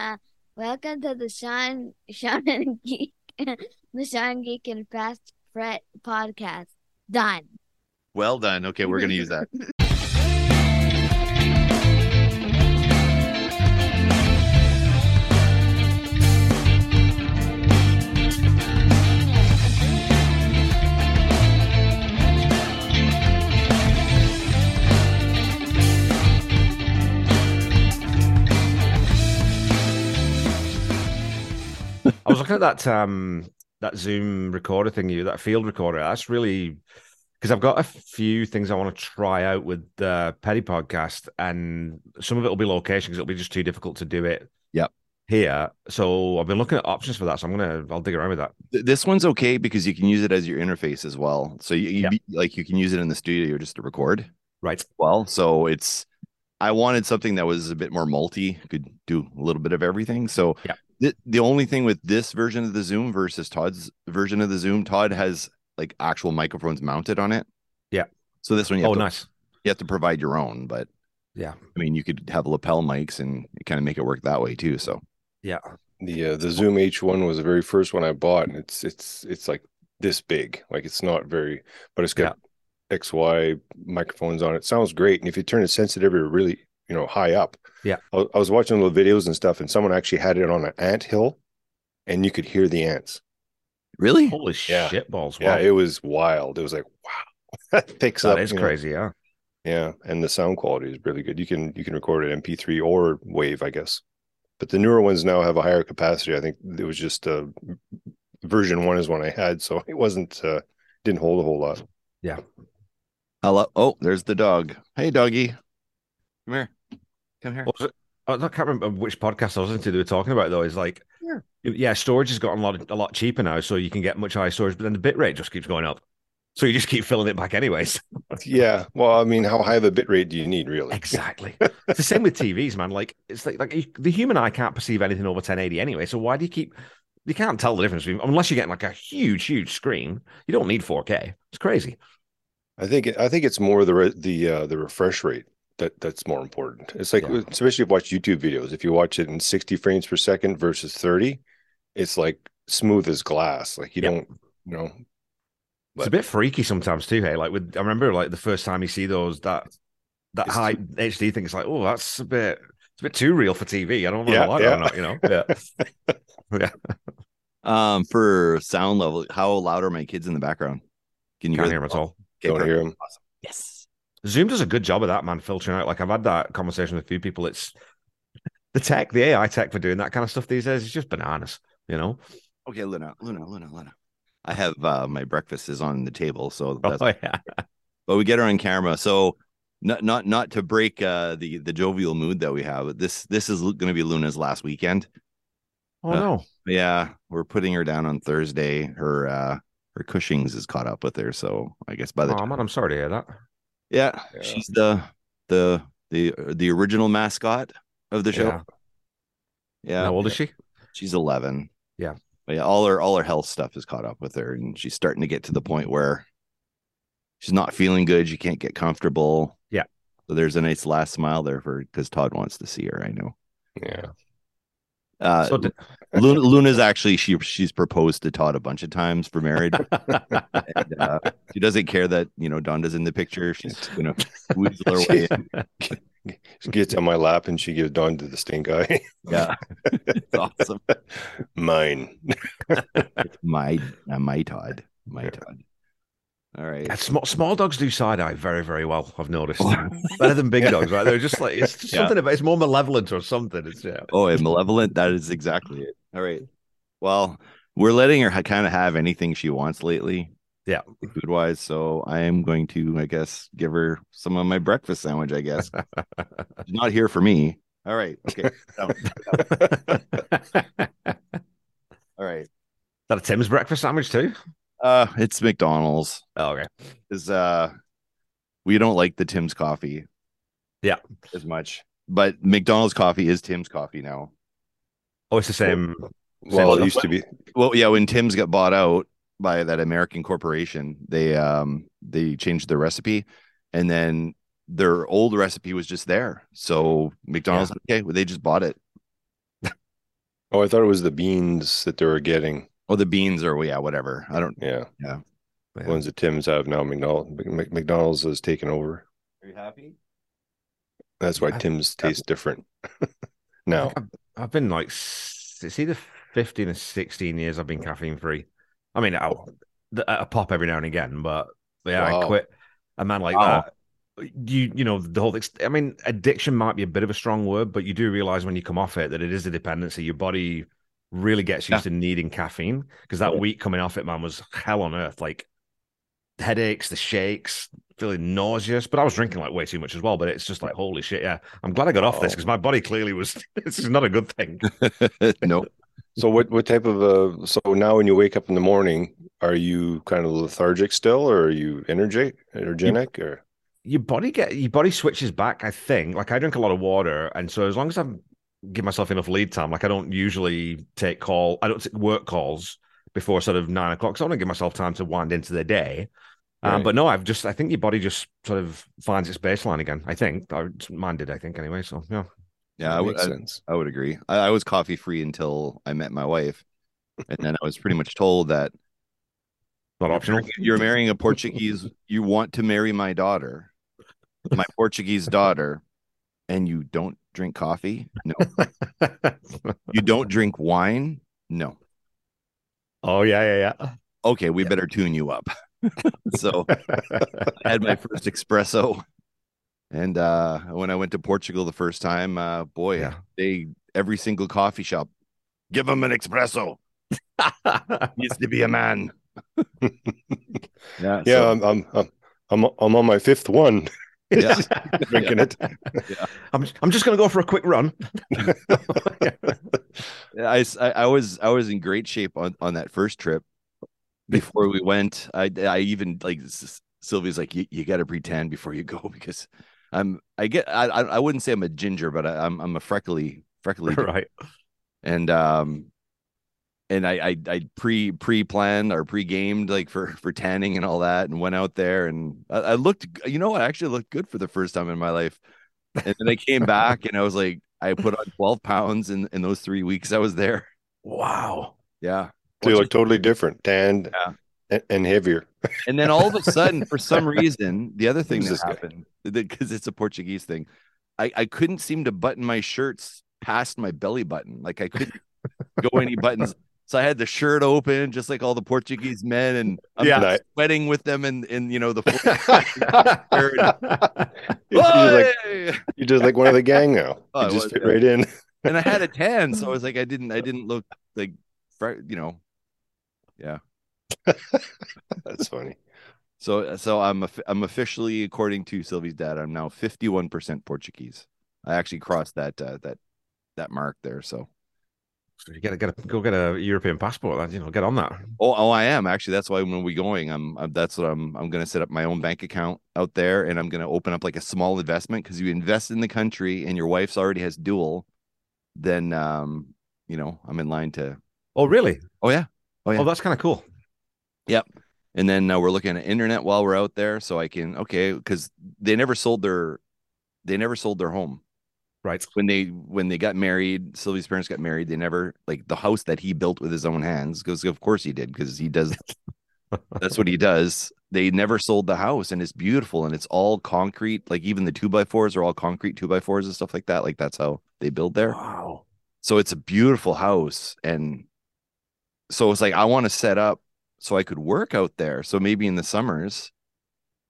Uh, welcome to the Sean, Sean and Geek, the Sean Geek and Fast Fret podcast. Done. Well done. Okay, we're gonna use that. looking at that um that Zoom recorder thing you that field recorder. That's really because I've got a few things I want to try out with the Petty podcast, and some of it will be location because it'll be just too difficult to do it. Yep. Here, so I've been looking at options for that. So I'm gonna I'll dig around with that. This one's okay because you can use it as your interface as well. So you, you be- like you can use it in the studio just to record. Right. well. So it's I wanted something that was a bit more multi, could do a little bit of everything. So Yeah. The the only thing with this version of the Zoom versus Todd's version of the Zoom, Todd has like actual microphones mounted on it. Yeah. So this one you have, Oh, to, nice. you have to provide your own, but Yeah. I mean you could have lapel mics and kind of make it work that way too. So Yeah. The uh, the Zoom H1 was the very first one I bought, and it's it's it's like this big. Like it's not very, but it's got XY microphones on it. Sounds great, and if you turn the sensitivity really, you know, high up. Yeah. I, was- I was watching little videos and stuff, and someone actually had it on an ant hill, and you could hear the ants. really, Holy Yeah. shit balls! Yeah, it was wild. It was like wow, that picks that up. is you know. crazy. Yeah. Yeah, and the sound quality is really good. You can you can record it MP3 or Wave, I guess. But the newer ones now have a higher capacity. I think it was just uh, version one is one I had, so it wasn't uh, didn't hold a whole lot. Yeah. Hello. Oh, there's the dog. Hey, doggy, come here, come here. What was it? I can't remember which podcast I was listening to. They were talking about though. Is like, Yeah. yeah, storage has gotten a lot a lot cheaper now, so you can get much higher storage, but then the bit rate just keeps going up. So you just keep filling it back anyways. Yeah, well, I mean, how high of a bit rate do you need, really? Exactly. it's the same with TVs, man. Like it's like like the human eye can't perceive anything over 1080 anyway. So why do you keep? You can't tell the difference between, unless you're getting like a huge, huge screen. You don't need 4K. It's crazy. I think I think it's more the re- the uh, the refresh rate that that's more important. It's like Yeah. especially if you watch YouTube videos. If you watch it in 60 frames per second versus 30, it's like smooth as glass. Like you Yeah. don't, you know, It's a bit freaky sometimes too. Hey, like with I remember like the first time you see those that that It's high HD thing. It's like, oh, that's a bit. It's a bit too real for TV. I don't know Yeah, if I like yeah. that or not. You know. Yeah. yeah. Um, for sound level, how loud are my kids in the background? Can you Can't hear hear them at all. Okay, don't hear them. Awesome. Yes. Zoom does a good job of that, man, filtering out. Like I've had that conversation with a few people. It's the tech, the AI tech for doing that kind of stuff these days is just bananas, you know? Okay, Luna, Luna, Luna, Luna. I have uh my breakfast is on the table, so that's Oh yeah. but we get her on camera. So not not not to break uh the the jovial mood that we have. This this is going to be Luna's last weekend. Oh Uh, no. Yeah, we're putting her down on Thursday. Her uh her Cushing's is caught up with her, so I guess by the Oh time, man, I'm sorry to hear that. Yeah, Yeah. she's the the the the original mascot of the show. Yeah. Yeah, How old is she? she's 11 Yeah. but yeah all her all her health stuff is caught up with her and she's starting to get to the point where she's not feeling good she can't get comfortable Yeah. so there's a nice last smile there for because todd wants to see her i know Yeah. Uh So d- Luna, luna's actually she she's proposed to todd a bunch of times for marriage and, uh, she doesn't care that you know donda's in the picture she's gonna weasel her way in. She gets on my lap and she gives Dawn to the stink eye. yeah it's awesome Mine. my uh, my todd my todd all right Yeah, small, small dogs do side eye very, very well. I've noticed better than big dogs, right? They're just like it's just Yeah. something about it's more malevolent or something. It's yeah. Oh, and malevolent. That is exactly it. All right. Well, we're letting her kind of have anything she wants lately. Yeah. Food wise. So I am going to, I guess, give her some of my breakfast sandwich, I guess. She's not here for me. All right. Okay. Down. All right. that a Tim's breakfast sandwich too? Uh, it's McDonald's. Oh, okay. Is uh we don't like the Tim's coffee. Yeah. As much. But McDonald's coffee is Tim's coffee now. Oh, it's the same. Well, Same it used to be. Well, yeah, when Tim's got bought out by that American corporation, they um they changed their recipe, and then their old recipe was just there. So McDonald's, okay, well, they just bought it. Oh, I thought it was the beans that they were getting. Oh, the beans or yeah, whatever. I don't. Yeah, Yeah. the ones that Tim's have now. McDonald, McDonald's has taken over. Are you happy? That's why Yeah. Tim's taste different now. I've, I've been like s- it's either 15 or 16 years I've been caffeine free. I mean, I'll, a pop every now and again, but yeah, I quit. A man like Wow. that, you you know the whole. ex- I mean, addiction might be a bit of a strong word, but you do realize when you come off it that it is a dependency. Your body really gets used to needing caffeine because that Yeah. week coming off it, man, was hell on earth. Like headaches, the shakes, feeling nauseous. But I was drinking like way too much as well. But it's just like holy shit, yeah. I'm glad I got off this because my body clearly was. this is not a good thing. no. So what what type of uh so now when you wake up in the morning, are you kind of lethargic still or are you energetic energetic or your body get your body switches back. I think. Like I drink a lot of water, and so as long as I give myself enough lead time, like I don't usually take call. I don't take work calls before sort of nine o'clock. So I want to give myself time to wind into the day. Um, but no, I've just I think your body just sort of finds its baseline again. I think I, mine did. I think anyway. So yeah, Yeah, I would. I. I would agree. I, I was coffee free until I met my wife, and then I was pretty much told that not optional. You're marrying a Portuguese. You want to marry my daughter, my Portuguese daughter, and you don't drink coffee? No. You don't drink wine? No. oh yeah, yeah, yeah. Okay, we better tune you up. so I had my first espresso. And uh when I went to Portugal the first time, uh boy, Yeah. they every single coffee shop, give them an espresso. Needs to be a man. yeah. Yeah, so- I'm I'm I'm I'm on my fifth one yeah. drinking it. I'm I'm just gonna go for a quick run. I, s- I- I was I was in great shape on on that first trip. Before we went, I I even like Sylvia's like you, you got to pretend before you go because I'm I get I I I wouldn't say I'm a ginger, but I, I'm I'm a freckly freckly right. and um and I I, I pre pre planned or pre gamed like for for tanning and all that and went out there and I, I looked you know I actually looked good for the first time in my life and then I came back and I was like I put on 12 pounds in in those three weeks I was there Wow. yeah So you look totally different, tanned Yeah. and, and heavier. and then all of a sudden for some reason the other thing Who's that happened because it's a Portuguese thing I I couldn't seem to button my shirts past my belly button like I couldn't go any buttons so I had the shirt open just like all the Portuguese men and I'm Yeah. sweating with them and in you know the You're just like you're just like one of the gang now. Oh, you just was, fit yeah. right in. and I had a tan so I was like I didn't I didn't look like you know yeah. That's funny. so so I'm I'm officially according to Sylvie's dad I'm now 51% Portuguese I actually crossed that uh, that that mark there so So you gotta get a, go get a European passport. You know, get on that. Oh, oh, I am actually. That's why when we're going, I'm, I'm that's what I'm. I'm going to set up my own bank account out there, and I'm going to open up like a small investment because you invest in the country, and your wife's already has dual. Then, um, you know, I'm in line to. Oh, really? Oh yeah, Oh, yeah. Oh, that's kind of cool. Yep. And then uh, we're looking at internet while we're out there, so I can okay because they never sold their, they never sold their home Right. when they when they got married. Sylvie's parents got married. They never like the house that he built with his own hands because of course he did because he does that's what he does. They never sold the house, and it's beautiful, and it's all concrete. Like even the two by fours are all concrete two by fours and stuff like that. Like that's how they build there. Wow. So it's a beautiful house, and so it's like I want to set up so I could work out there. So maybe in the summers,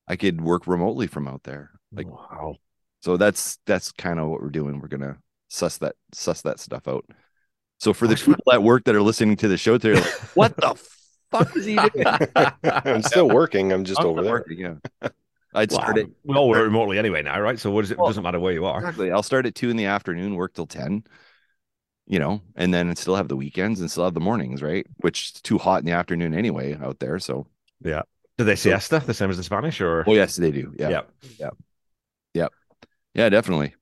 I could work remotely from out there. Like wow. So that's that's kind of what we're doing. We're gonna suss that suss that stuff out. So for the oh, people at work that are listening to the show, they're like, "What the fuck is he doing?" I'm still working. I'm just I'm over there. working, yeah. I'd Wow. start it We all work remotely anyway now, right? So what is it? Well, doesn't matter where you are. exactly. I'll start at two in the afternoon, work till ten, you know, and then still have the weekends and still have the mornings, right? Which is too hot in the afternoon anyway out there. So, yeah. Do they siesta the same as the Spanish, or oh yes, they do. Yeah, yeah. yeah, definitely.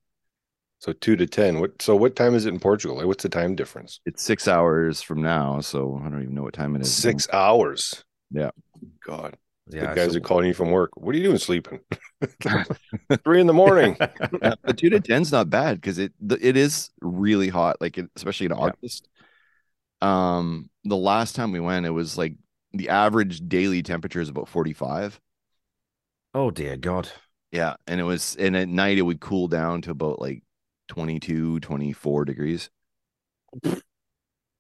So two to ten. What? So what time is it in Portugal? Like, what's the time difference? It's six hours from now, so I don't even know what time it is. Six hours. Yeah. God, Yeah, the guys so- are calling you from work. What are you doing sleeping? Three in the morning. But two to ten's not bad because it it is really hot, like it, especially in Yeah. August. Um, the last time we went, it was like the average daily temperature is about 45. Oh dear God. Yeah. And it was, and at night it would cool down to about like 22, 24 degrees.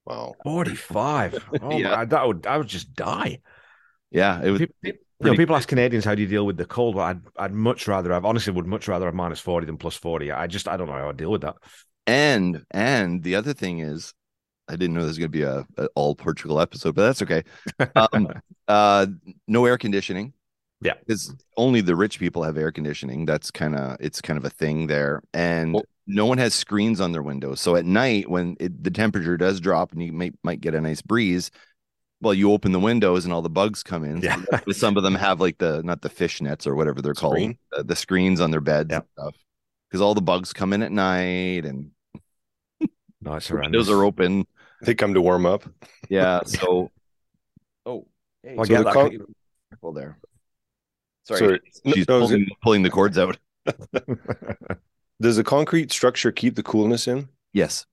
Wow. 45. Oh Yeah. my, that would I would just die. Yeah. It was, Pe- pe- you know, people ask Canadians how do you deal with the cold. Well, I'd I'd much rather have honestly would much rather have minus 40 than plus 40. I just I don't know how I deal with that. and, and the other thing is, I didn't know this was going to be a, a all Portugal episode, but that's okay. Um, uh, no air conditioning. Yeah. because only the rich people have air conditioning. That's kind of it's kind of a thing there, and Well- no one has screens on their windows. So at night, when it, the temperature does drop and you might might get a nice breeze, well, you open the windows and all the bugs come in. Yeah. So some of them have like the not the fish nets or whatever they're Screen? called, uh, the screens on their beds Yeah. and stuff, because all the bugs come in at night and No, it's the windows are open. They come to warm up. Yeah. So, oh, hey, Well, I So get the that. con- careful there. Sorry. She's no, pulling, pulling the cords out. Does the concrete structure keep the coolness in? Yes.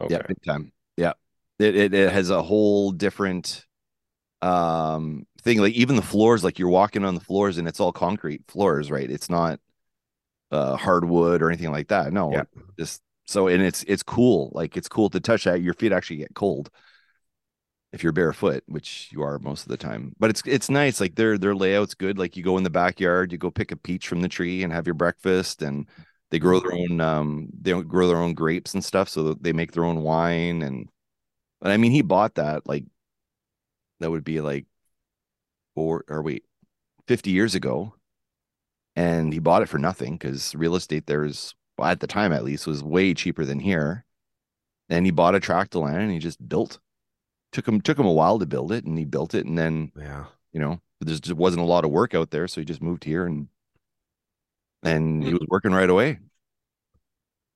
Okay. Yeah, big time. Yeah. It, it it has a whole different um thing. Like even the floors, like you're walking on the floors and it's all concrete floors, right? It's not uh hardwood or anything like that. No. Yeah. Just so and it's it's cool. Like it's cool to touch that. Your feet actually get cold if you're barefoot, which you are most of the time. But it's it's nice. Like their their layout's good. Like you go in the backyard, you go pick a peach from the tree and have your breakfast and they grow their own um they don't grow their own grapes and stuff so they make their own wine and but i mean he bought that like that would be like four or wait 50 years ago and he bought it for nothing because real estate there is well, at the time at least was way cheaper than here and he bought a tract of land and he just built took him took him a while to build it and he built it and then yeah. you know there just wasn't a lot of work out there so he just moved here and and he hmm. was working right away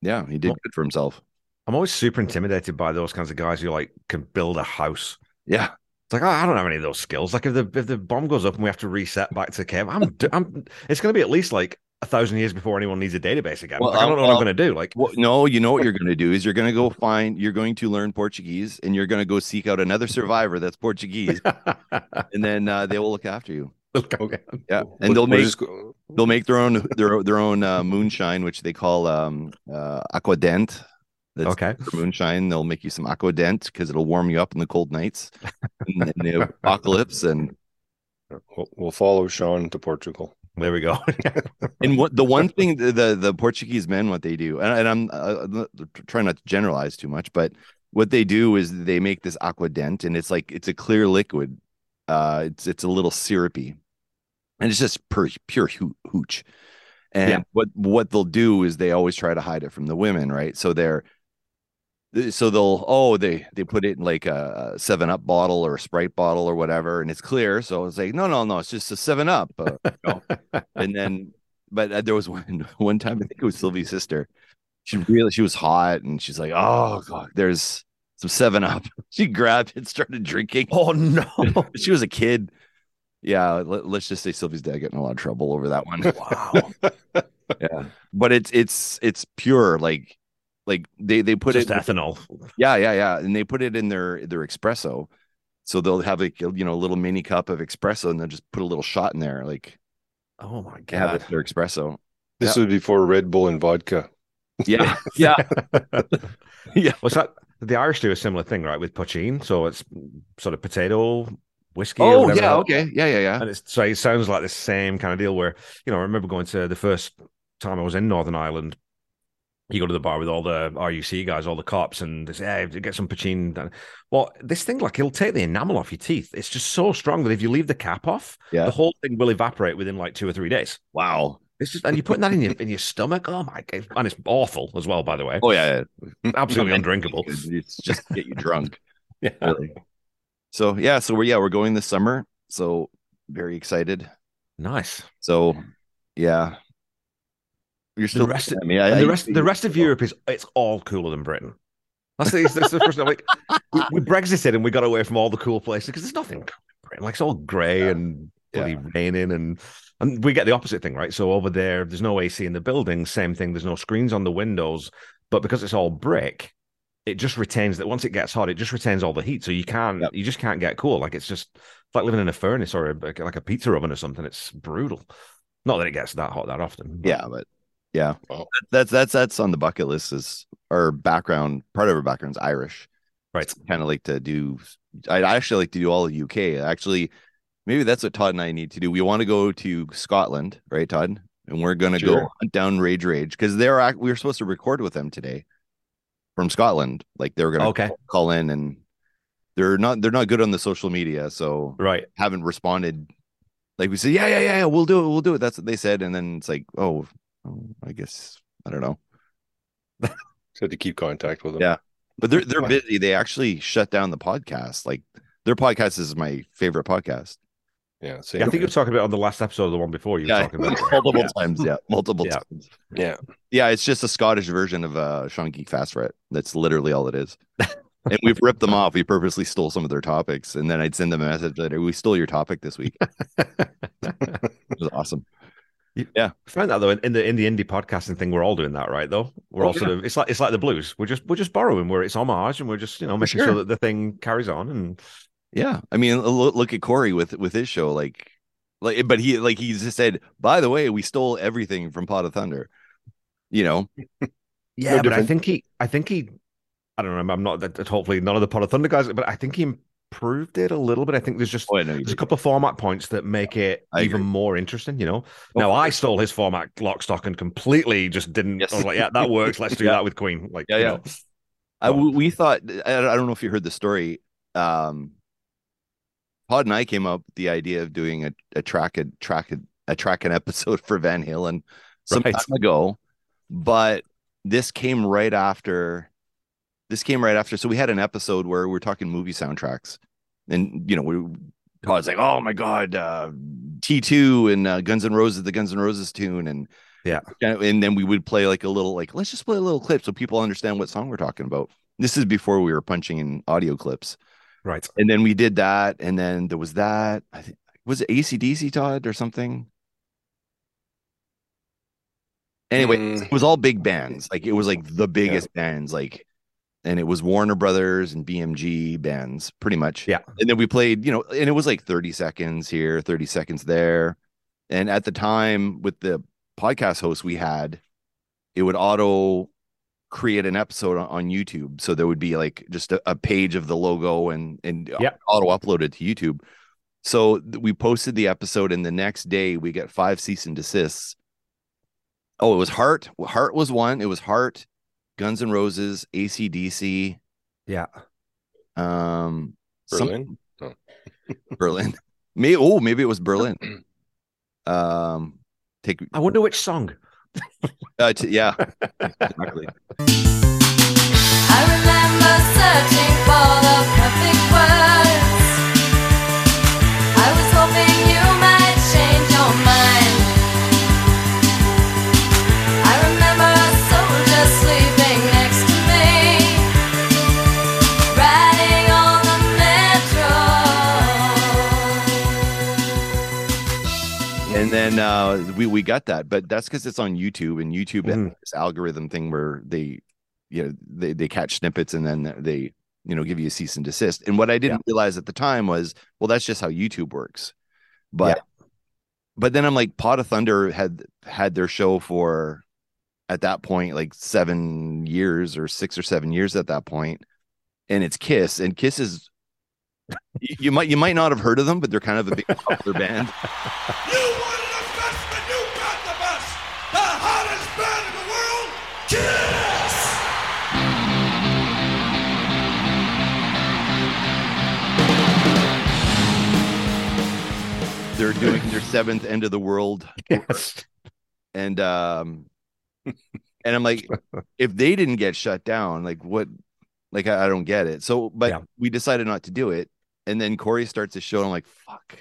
yeah he did good for himself I'm always super intimidated by those kinds of guys who like can build a house. yeah It's like oh, I don't have any of those skills. Like if the if the bomb goes up and we have to reset back to cave, I'm I'm. It's going to be at least like a thousand years before anyone needs a database again. Well, Like, I don't know what I'm going to do. Like well no you know what you're going to do is you're going to go find you're going to learn portuguese and you're going to go seek out another survivor that's portuguese and then uh, they will look after you okay. yeah and they'll make they'll make their own their their own uh, moonshine which they call um uh aquadent that's Okay. for moonshine. They'll make you some aquadent because it'll warm you up in the cold nights and in the apocalypse. And we'll, we'll follow Sean to Portugal. There we go. and what the one thing the the, the Portuguese men what they do, and, and I'm uh, trying not to generalize too much, but what they do is they make this aquadent, and it's like it's a clear liquid. Uh, it's it's a little syrupy, and it's just pure pure hoo- hooch. And Yeah. what what they'll do is they always try to hide it from the women, right? So they're so they'll oh they they put it in like a seven up bottle or a sprite bottle or whatever and it's clear so it's like no no no it's just a seven up uh, you know? and then but uh, there was one one time i think it was sylvie's sister she really she was hot and she's like oh god there's some seven up she grabbed it started drinking oh no. she was a kid yeah let, us just say sylvie's dad got in a lot of trouble over that one Wow. yeah but it's it's it's pure like like they they put Just it ethanol. yeah, yeah, yeah. And they put it in their their espresso. So they'll have like a, you know a little mini cup of espresso and they'll just put a little shot in there, like Oh my have god. it their espresso. This was before Red Bull and vodka. Yeah, yeah, yeah. What's that? The Irish do a similar thing, right? With poitín. So it's sort of potato whiskey. Oh whatever yeah, else. okay, yeah, yeah, yeah. And it's so it sounds like the same kind of deal where, you know, I remember going to the first time I was in Northern Ireland. You go to the bar with all the RUC guys, all the cops, and they say, hey, get some poitín. Well, this thing, like, it'll take the enamel off your teeth. It's just so strong that if you leave the cap off, Yeah. the whole thing will evaporate within like two or three days. Wow. It's just, and you're putting that in your in your stomach. Oh my god! And it's awful as well, by the way. Oh yeah, yeah. Absolutely undrinkable. It's just get you drunk. Yeah. Really. So yeah, so we're yeah we're going this summer. So very excited. Nice. So yeah, you're still the rest, I mean, I, and I the rest, the rest of Europe is it's all cooler than Britain. That's the, that's the first thing. Like we, we Brexited and we got away from all the cool places because there's nothing. cool in Britain. Like it's all grey and bloody raining and and we get the opposite thing, right? So over there, there's no AC in the building. Same thing. There's no screens on the windows, but because it's all brick, it just retains that once it gets hot, it just retains all the heat. So you can't, Yep. you just can't get cool. Like it's just it's like living in a furnace or a, like a pizza oven or something. It's brutal. Not that it gets that hot that often. but- Yeah, but yeah, oh. Wow. that's that's that's on the bucket list. Is our background part of our background is Irish, Right. Kind of like to do. I actually like to do all of UK. Actually, maybe that's what Todd and I need to do. We want to go to Scotland, right, Todd? And we're gonna go hunt down Rage Rage because they're act- we were supposed to record with them today from Scotland. Like they're gonna Okay. call in and. They're not. They're not good on the social media, so Right. haven't responded. Like we said, yeah, yeah, yeah, yeah, we'll do it, we'll do it. That's what they said, and then it's like, oh, oh, I guess I don't know. So to keep contact with them. Yeah. But they're they're busy. They actually shut down the podcast. Like their podcast is my favorite podcast. Yeah. Same Yeah, I think you here. were talking about on the last episode of the one before you were Yeah, talking about. multiple Yeah. times. Yeah, multiple Yeah. times. yeah. Yeah, it's just a Scottish version of uh Sean Geek Fast Fret. That's literally all it is. and we've ripped them off. We purposely stole some of their topics, and then I'd send them a message later. We stole your topic this week. It was awesome. I find that though in, the in the indie podcasting thing, we're all doing that, right? Though we're Oh, all sort of it's like it's like the blues. We're just we're just borrowing where it's homage, and we're just you know making sure. sure that the thing carries on. And Yeah, I mean, look, at Corey with with his show, like, like, but he like he just said, by the way, we stole everything from Pod of Thunder. You know, yeah, but I think he I think he I don't know. I'm not that hopefully none of the Pod of Thunder guys, but I think he improved it a little bit. I think there's just oh, there's a couple of format points that make it I even agree. more interesting. You know, Oh, now I stole his format lock, stock, and completely just didn't. Yes. I was like, yeah, that works. Let's do Yeah. that with Queen. Like, Yeah, yeah. I, we thought I, don't know if you heard the story. Um, Todd and I came up with the idea of doing a, a track a track a, a track an episode for Van Halen some Right. time ago, but this came right after. This came right after. So we had an episode where we are talking movie soundtracks, and you know we. Todd's like, oh my god, uh, T two and uh, Guns N' Roses, the Guns N' Roses tune, and Yeah. and then we would play like a little like let's just play a little clip so people understand what song we're talking about. This is before we were punching in audio clips. right. And then we did that, and then there was that. I think was it ACDC Todd or something. Anyway, Mm. it was all big bands. Like it was like the biggest bands, like and it was Warner Brothers and BMG bands, pretty much. Yeah. And then we played, you know, and it was like 30 seconds here, 30 seconds there. And at the time with the podcast host we had, it would auto create an episode on, YouTube. So there would be like just a, a page of the logo and and Yeah. auto uploaded to YouTube. So we posted the episode, and the next day we get five cease and desists. Oh, it was Heart. Heart was one. It was Heart, Guns N' Roses, ACDC, Yeah. um, some- Berlin. Berlin. Maybe oh, maybe it was Berlin. Um, take I wonder which song. uh, t- yeah, exactly. I remember searching for And then uh, we we got that, but that's because it's on YouTube, and YouTube has Mhm. this algorithm thing where they, you know, they they catch snippets and then they you know give you a cease and desist. And what I didn't realize at the time was, well, that's just how YouTube works. But but then I'm like, Pod of Thunder had had their show for at that point like seven years or six or seven years at that point, and it's Kiss, and Kiss is. you- You might you might not have heard of them, but they're kind of a big popular band. they're doing their seventh end of the world Yes. and um and i'm like if they didn't get shut down like what like i, I don't get it so but Yeah. we decided not to do it and then corey starts the show and i'm like fuck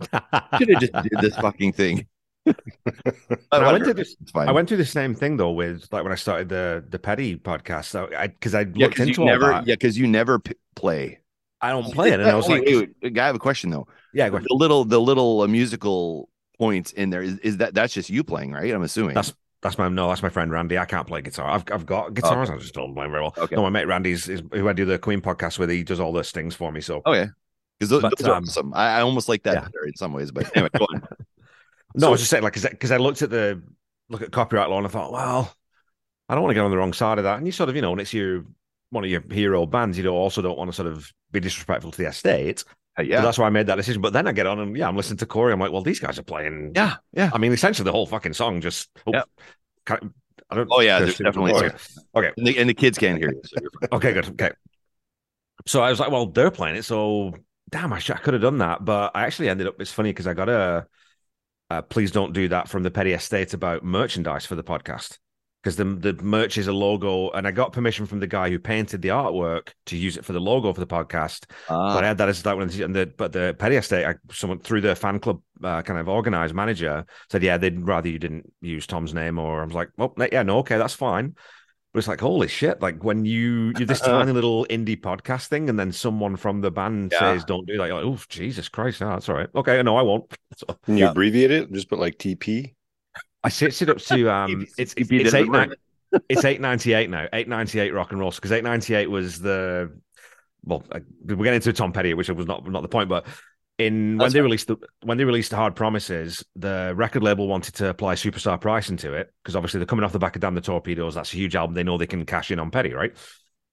should have just did this fucking thing But I went through this. I went through the same thing though with like when I started the the petty podcast. So I because I yeah looked into never that. yeah because you never p- play I don't play it, and I was Wait, like, wait, wait, i have a question though yeah, the little the little uh, musical points in there is, is that that's just you playing right i'm assuming That's That's my no. That's my friend Randy. I can't play guitar. I've I've got guitars. I just don't play very well. Okay. No, my mate Randy's is who I do the Queen podcast with. He does all those things for me. So Okay. Because those, But, those are um, awesome. I, I almost like that yeah. better in some ways, but anyway, go on. no, I was just saying like because I looked at the look at copyright law and I thought, well, I don't want to get on the wrong side of that. And you sort of you know when it's your one of your hero bands, you don't also don't want to sort of be disrespectful to the estate. Uh, So yeah. that's why I made that decision. But then I get on and yeah, I'm listening to Corey. I'm like, well, these guys are playing. Yeah. Yeah. I mean, essentially the whole fucking song just. Oh, Yep. can I, don't. Oh, yeah. definitely. Okay. Okay. And the, and the kids can't hear you. So. Okay, good. Okay. So I was like, well, they're playing it, so damn, I, sh- I could have done that, but I actually ended up. It's funny because I got a, uh please don't do that from the Petty Estate about merchandise for the podcast because the the merch is a logo, and I got permission from the guy who painted the artwork to use it for the logo for the podcast. Ah, But I had that as that one, and the but the Petty Estate, I, someone through the fan club uh, kind of organized manager said, yeah, they'd rather you didn't use Tom's name, or I was like, well, yeah, no, okay, that's fine. But it's like, holy shit! Like when you you're this tiny little indie podcast thing, and then someone from the band Yeah. says, "Don't do that." You're like, oh Jesus Christ! No, that's all right. Okay, no, I won't. So Can you Yeah. abbreviate it? Just put like TP. I switched it up to um, it's it's, it's eight nine, it's eight ninety eight now. Eight ninety eight rock and roll because eight ninety eight was the well, I- we're getting into Tom Petty, which was not not the point, but in when they fine. released the when they released Hard Promises, the record label wanted to apply superstar pricing to it because obviously they're coming off the back of Damn the Torpedoes. That's a huge album. They know they can cash in on Petty, right?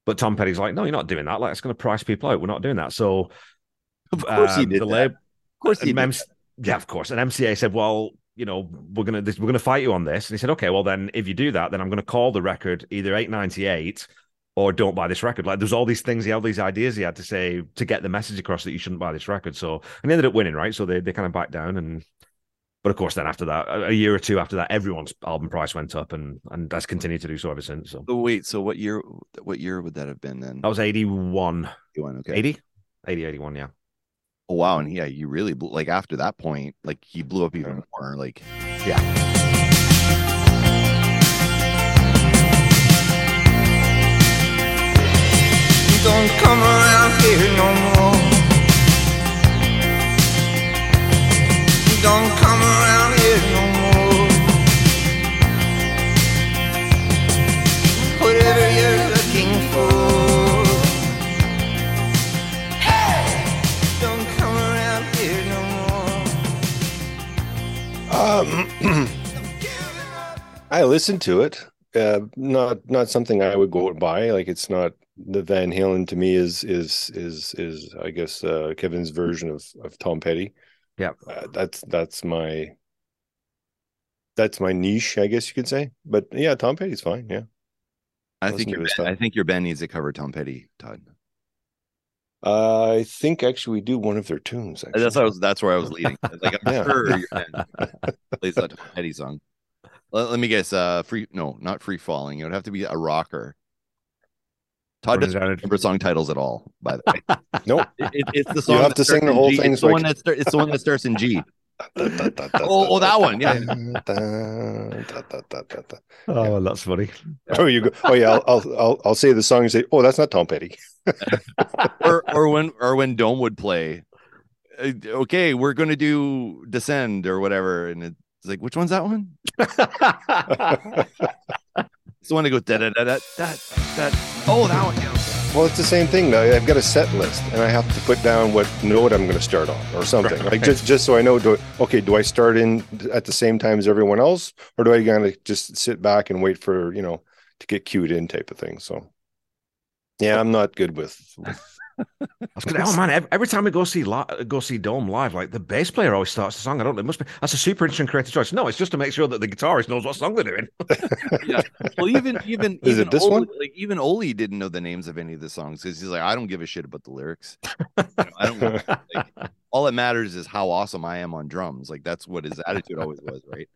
But Tom Petty's like, no, you're not doing that. Like, it's going to price people out. We're not doing that. So, Of course he um, did the lab- Of course he did. MC yeah, of course. And MCA said, "Well, you know, we're gonna this, we're gonna fight you on this." And he said, "Okay, well then, if you do that, then I'm gonna call the record either 898 or don't buy this record." Like, there's all these things he had, these ideas he had to say to get the message across that you shouldn't buy this record. So, and he ended up winning, right? So they they kind of backed down, and but of course, then after that, a year or two after that, everyone's album price went up, and and that's continued to do so ever since. So wait, so what year? What year would that have been then? that was 81, You went, okay. 80, 80, 81, yeah. Oh wow, and yeah, you really blew, like after that point, like he blew up even more. Like yeah, You don't come around here no more. You don't come around here no more. Whatever you're looking for. Um, I listened to it. Uh, not not something I would go out and buy. Like it's not the Van Halen to me is is is is I guess uh, Kevin's version of of Tom Petty. Yeah. uh, that's that's my that's my niche, I guess you could say. But yeah, Tom Petty's fine. Yeah, I Listen think your his band, I think your band needs to cover Tom Petty, Todd. Uh, I think actually we do one of their tunes. Actually. That's was. That's where I was leading. Like I'm Yeah. sure your band plays that Petty song. Let, let me guess. Uh, free? No, not free falling. It would have to be a rocker. Todd doesn't remember song titles at all. By the way, Nope. It- it- it's the song. You have to sing the whole G. thing It's so the one can- that start, It's the one that starts in G. Oh, oh, that one. Yeah. Oh, well, that's funny. Oh, you go. Oh, yeah. I'll, I'll I'll I'll say the song and say, "Oh, that's not Tom Petty." or or when or when Dome would play. uh, Okay, we're gonna do Descend or whatever, and it's like, which one's that one? It's the one that goes da da da da da da. Oh, that one. Yeah. Well, it's the same thing. Now I've got a set list, and I have to put down what note I'm going to start on, or something. Right. Like just just so I know. Do okay? Do I start in at the same time as everyone else, or do I kind of just sit back and wait for you know to get cued in, type of thing? So, yeah, I'm not good with. with was gonna, oh man! Every, every time we go see li- go see Dome live, like the bass player always starts the song. I don't. know. It must be that's a super interesting creative choice. No, it's just to make sure that the guitarist knows what song they're doing. yeah. Well, even even Is even it this Oli, one? Like even Oli didn't know the names of any of the songs because he's like, I don't give a shit about the lyrics. You know, I don't. like, all that matters is how awesome I am on drums. Like that's what his attitude always was, right?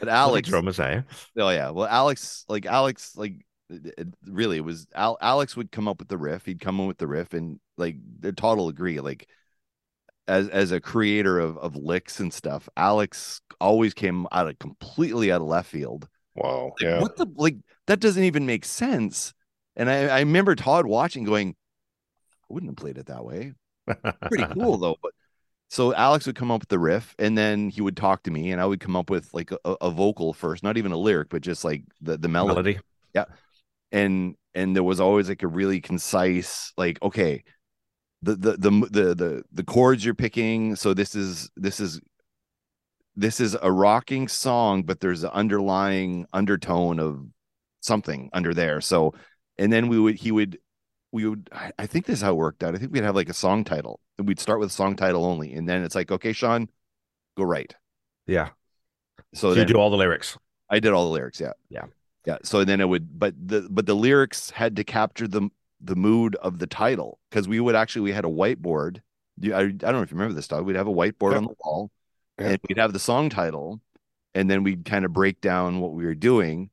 But Alex, drummers, eh? Oh yeah. Well, Alex, like Alex, like it, it- really, it was Al- Alex would come up with the riff. He'd come in with the riff, and like the total agree. Like as as a creator of of licks and stuff, Alex always came out of completely out of left field. wow. Like, Yeah. What the like that doesn't even make sense. And I I remember Todd watching, going, I wouldn't have played it that way. Pretty cool though, but. so Alex would come up with the riff, and then he would talk to me, and I would come up with like a, a vocal first, not even a lyric, but just like the the melody. Melody. And and there was always like a really concise, like okay, the the the the the the chords you're picking. So this is this is this is a rocking song, but there's an underlying undertone of something under there. So, and then we would he would we would I- think this is how it worked out. I think we'd have like a song title. And we'd start with song title only, and then it's like, okay, Sean, go right. Yeah. So, So, you do all the lyrics. I did all the lyrics. Yeah. Yeah. Yeah. So then it would, but the but the lyrics had to capture the the mood of the title because we would actually we had a whiteboard. I, I don't know if you remember this, dog. We'd have a whiteboard Yeah. on the wall, Yeah. and we'd have the song title, and then we'd kind of break down what we were doing,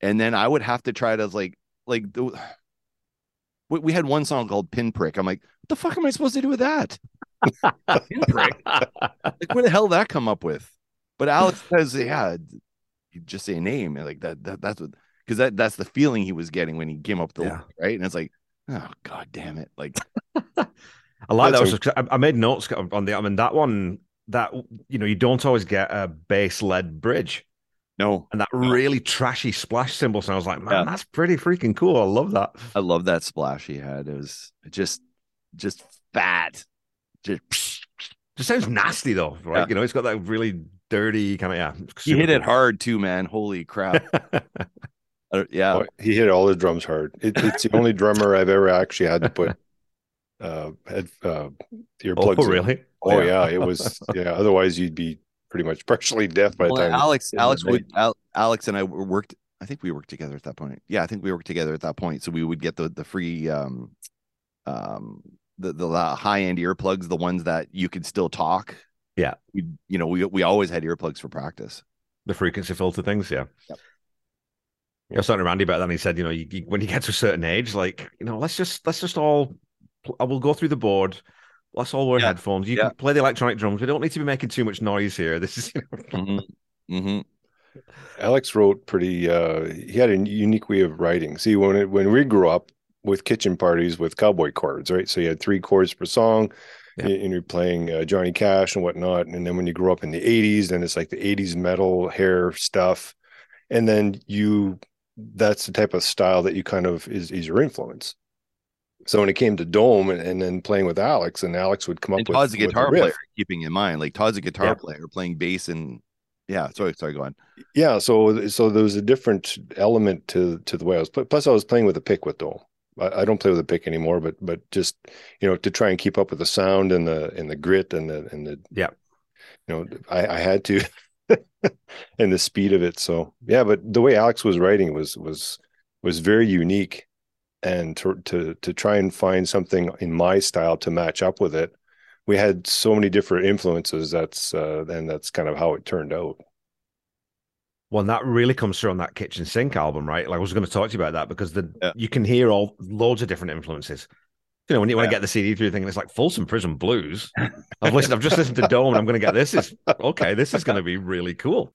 and then I would have to try to like like the, we, we had one song called Pinprick. I'm like, what the fuck am I supposed to do with that? Pinprick. like where the hell did that come up with? But Alex says, yeah, just say a name and like that, that that's what because that that's the feeling he was getting when he came up the Yeah. lyric, right. And it's like, oh god damn it. Like I like that. Was- I, I made notes on the. I mean, that one. That you know, you don't always get a bass led bridge, no, and that really trashy splash cymbal. So I was like, man, Yeah. that's pretty freaking cool. I love that. I love that splash he had. It was just just fat. Just Just sounds nasty though, right? Yeah. You know, it's got that really dirty kind of yeah. he hit it hard too, man. Holy crap. Uh, yeah. Oh, he hit all the drums hard. It, it's the only drummer I've ever actually had to put uh, head, uh earplugs. Oh, in. really? Oh Yeah. yeah, it was. Yeah, otherwise you'd be pretty much partially deaf by the time. Alex, Alex would, Al, Alex and I worked. I think we worked together at that point. Yeah, I think we worked together at that point. So we would get the the free, um, um, the the high end earplugs, the ones that you could still talk. Yeah. we you know we we always had earplugs for practice. The frequency filter things, yeah. Yep. I was talking to Randy about that, and he said, you know, you, you- when you get to a certain age, like, you know, let's just let's just all, I will go through the board. Let's all wear Yeah. headphones. You Yeah. can play the electronic drums. We don't need to be making too much noise here. This is, you know, hmm Alex wrote pretty. uh He had a unique way of writing. See, when it, when we grew up with kitchen parties with cowboy chords, right? So you had three chords per song, Yeah. and you're playing uh, Johnny Cash and whatnot. And then when you grow up in the '80s, then it's like the '80s metal hair stuff, and then you that's the type of style that you kind of is is your influence. So when it came to Dome and, and then playing with Alex, and Alex would come up And with, Todd's a guitar player. Keeping in mind, like Todd's a guitar Yeah. player playing bass and yeah. Sorry, sorry, go on. Yeah, so so there was a different element to to the way I was. Plus, I was playing with a pick with Dome. I, I don't play with a pick anymore, but but just you know to try and keep up with the sound and the and the grit and the and the Yeah. you know I I had to and the speed of it. So yeah, but the way Alex was writing was was was very unique, and to to to try and find something in my style to match up with it. We had so many different influences. That's uh, and that's kind of how it turned out. Well, and that really comes through on that kitchen sink album, right? Like I was going to talk to you about that because the Yeah. you can hear all loads of different influences. You know, when you want Yeah. to get the CD through, thinking it's like Folsom Prison Blues. I've listened. I've just listened to Dome, and I'm going to get this. Is okay. This is going to be really cool.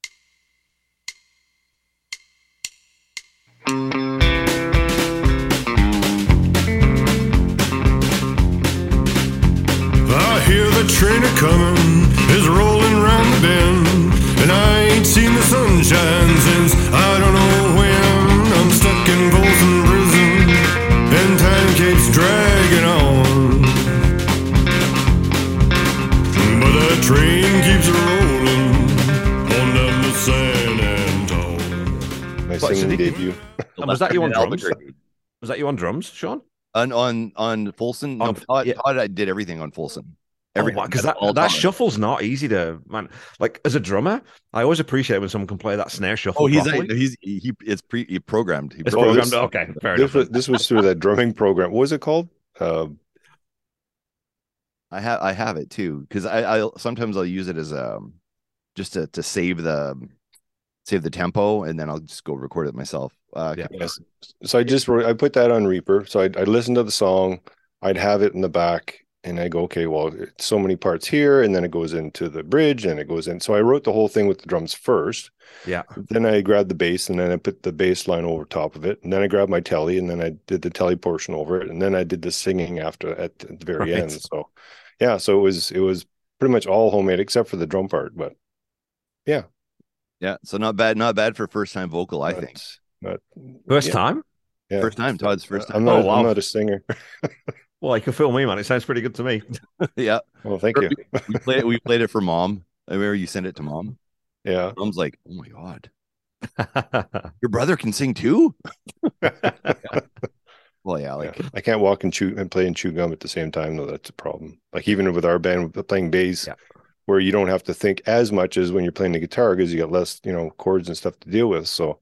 I hear the train a coming, is rolling round the bend. And I ain't seen the sunshine since I don't know when. I'm stuck in Folsom Prison, and time keeps dragging on. But that train keeps rolling on down to San Antone. My What, so singing did you- debut. Oh, was that you on drums? Was that you on drums, Sean? On on on Folsom. No, Todd, yeah. Todd I did everything on Folsom. Everything because That's that all that Todd. shuffle's not easy to man. Like as a drummer, I always appreciate when someone can play that snare shuffle. Oh, he's properly. a, he's he it's pre he programmed. He it's Oh, programmed. programmed. this- okay, fair This enough. was this was through that drumming program. What was it called? Uh, I have I have it too because I I sometimes I'll use it as um just to to save the save the tempo and then I'll just go record it myself. Uh, Yeah. yes. So I just wrote, I put that on Reaper. So I'd, I'd listen to the song, I'd have it in the back, and I go, okay, well, it's so many parts here, and then it goes into the bridge, and it goes in. So I wrote the whole thing with the drums first. Yeah. Then I grabbed the bass, and then I put the bass line over top of it, and then I grabbed my telly, and then I did the telly portion over it, and then I did the singing after at the very Right. end. So, yeah, so it was it was pretty much all homemade except for the drum part. But Yeah, yeah. so not bad, not bad for first time vocal. I think not, First yeah, time? yeah. first time Todd's first time. I'm not. Oh, wow. I'm not a singer. Well, you can fill me, man. It sounds pretty good to me. yeah, well, thank you. we played it. We played it for mom. I remember you sent it to mom. Yeah. Mom's like, "Oh my god, your brother can sing too." Well, yeah, like yeah. I can't walk and chew and play and chew gum at the same time though. That's a problem. Like even with our band playing bass, Yeah. where you don't have to think as much as when you're playing the guitar because you got less, you know, chords and stuff to deal with. So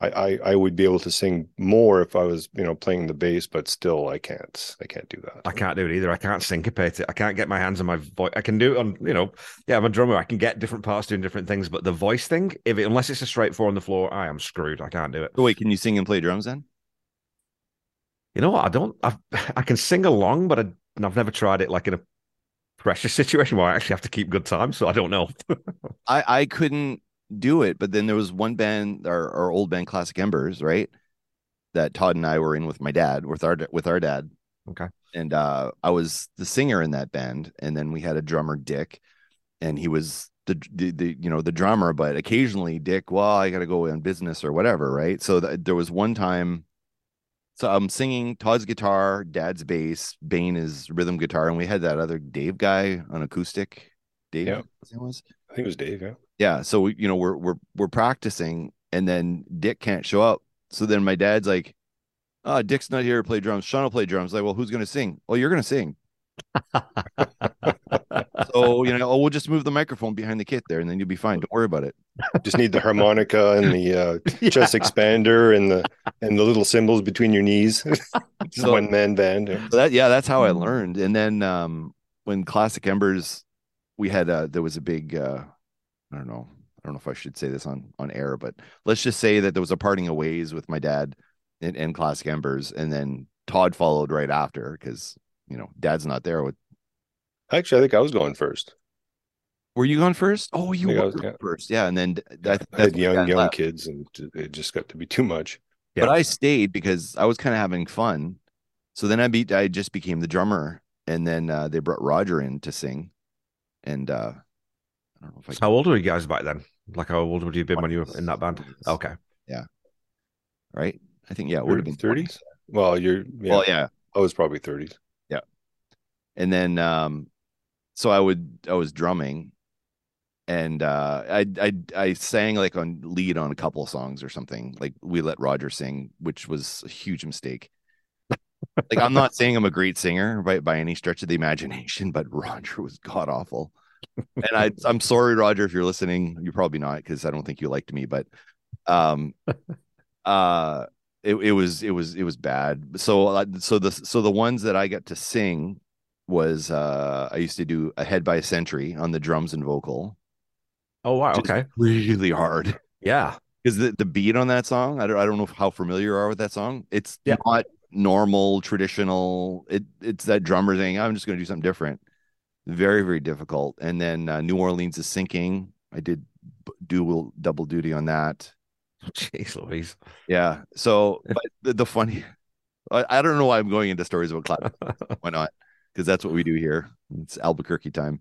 I, I I would be able to sing more if I was, you know, playing the bass, but still I can't. I can't do that. I can't do it either. I can't syncopate it. I can't get my hands on my voice. I can do it on, you know, yeah, I'm a drummer. I can get different parts doing different things, but the voice thing, if it, unless it's a straight four on the floor, I am screwed. I can't do it. Wait, can you sing and play drums then? You know what? I don't. I I can sing along, but I, I've never tried it like in a pressure situation where I actually have to keep good time. So I don't know. I I couldn't do it, but then there was one band, our, our old band, Classic Embers, right? That Todd and I were in with my dad, with our with our dad. Okay. And uh, I was the singer in that band, and then we had a drummer, Dick, and he was the the, the you know the drummer, but occasionally Dick, well, I got to go on business or whatever, right? So th- there was one time. So I'm singing Todd's guitar, Dad's bass, Bane is rhythm guitar, and we had that other Dave guy on acoustic. Dave, Yeah. what's his name was? I think it was Dave. Yeah. Yeah so we, you know we're we're we're practicing and then dick can't show up. So then my dad's like oh dick's not here to play drums. Sean will play drums. Like well who's gonna sing? Well you're gonna sing. So you know oh we'll just move the microphone behind the kit there and then you'll be fine. Don't worry about it. Just need the harmonica and the uh, chest expander and the and the little cymbals between your knees. Just So- one man band. Yeah. so that yeah that's how i learned. And then um when classic embers we had uh there was a big uh i don't know i don't know if i should say this on on air but let's just say that there was a parting of ways with my dad and, and classic embers and then todd followed right after because you know dad's not there with Actually, I think I was going first. were you going first oh you were was- yeah. first yeah and then that, I had young young left. kids, and it just got to be too much. but i stayed because i was kind of having fun so then i beat i just became the drummer and then uh they brought roger in to sing and uh i don't know if i how old were you guys back then? Like how old would you have been when you were in that band? 20s. Okay. Yeah. Right? I think yeah, it would have been 30s? 20s. Well, you're yeah, Well, yeah, I was probably thirties. Yeah. and then um, so I would I was drumming, and uh, I I I sang like on lead on a couple of songs or something. Like we let Roger sing, which was a huge mistake. like I'm not saying I'm a great singer by by any stretch of the imagination, but Roger was god awful. And I I'm sorry, Roger, if you're listening. You're probably not because I don't think you liked me, but um, uh, it, it was it was it was bad. So uh, so the so the ones that I got to sing was uh I used to do Ahead by a Century on the drums and vocal. Oh wow. Okay. really hard Yeah. because the, the beat on that song I don't, I don't know how familiar you are with that song it's Yeah. not normal traditional it it's that drummer thing i'm just going to do something different very very difficult. And then uh, new orleans is sinking. I did b- dual double duty on that. Jeez Louise. yeah. So but the, the funny I, I don't know why i'm going into stories about class why not? Because that's what we do here. It's albuquerque time.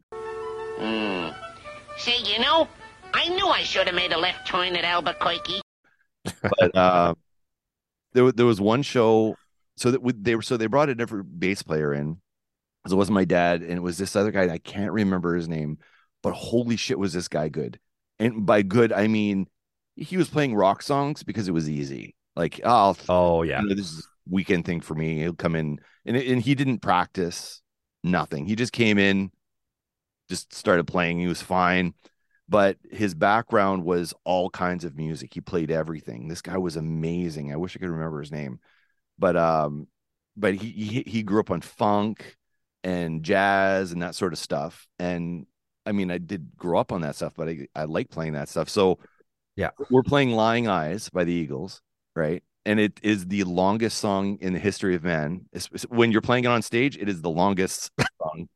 Hmm. Say, you know, I knew I should have made a left turn at Albuquerque. but uh, there, wa- there was one show so that we, they were so they brought a different bass player in because it wasn't my dad and it was this other guy i can't remember his name but holy shit was this guy good. And by good i mean he was playing rock songs because it was easy. Like oh, Oh yeah. you know, this is weekend thing for me. He'll come in and, and he didn't practice nothing. He just came in just started playing. He was fine. But his background was all kinds of music. He played everything. This guy was amazing. I wish i could remember his name. But um but he he, he grew up on funk and jazz and that sort of stuff. And i mean i did grow up on that stuff but i, I like playing that stuff. So Yeah. we're playing lying eyes by the eagles right? And it is the longest song in the history of man. It's- it's- when you're playing it on stage it is the longest song.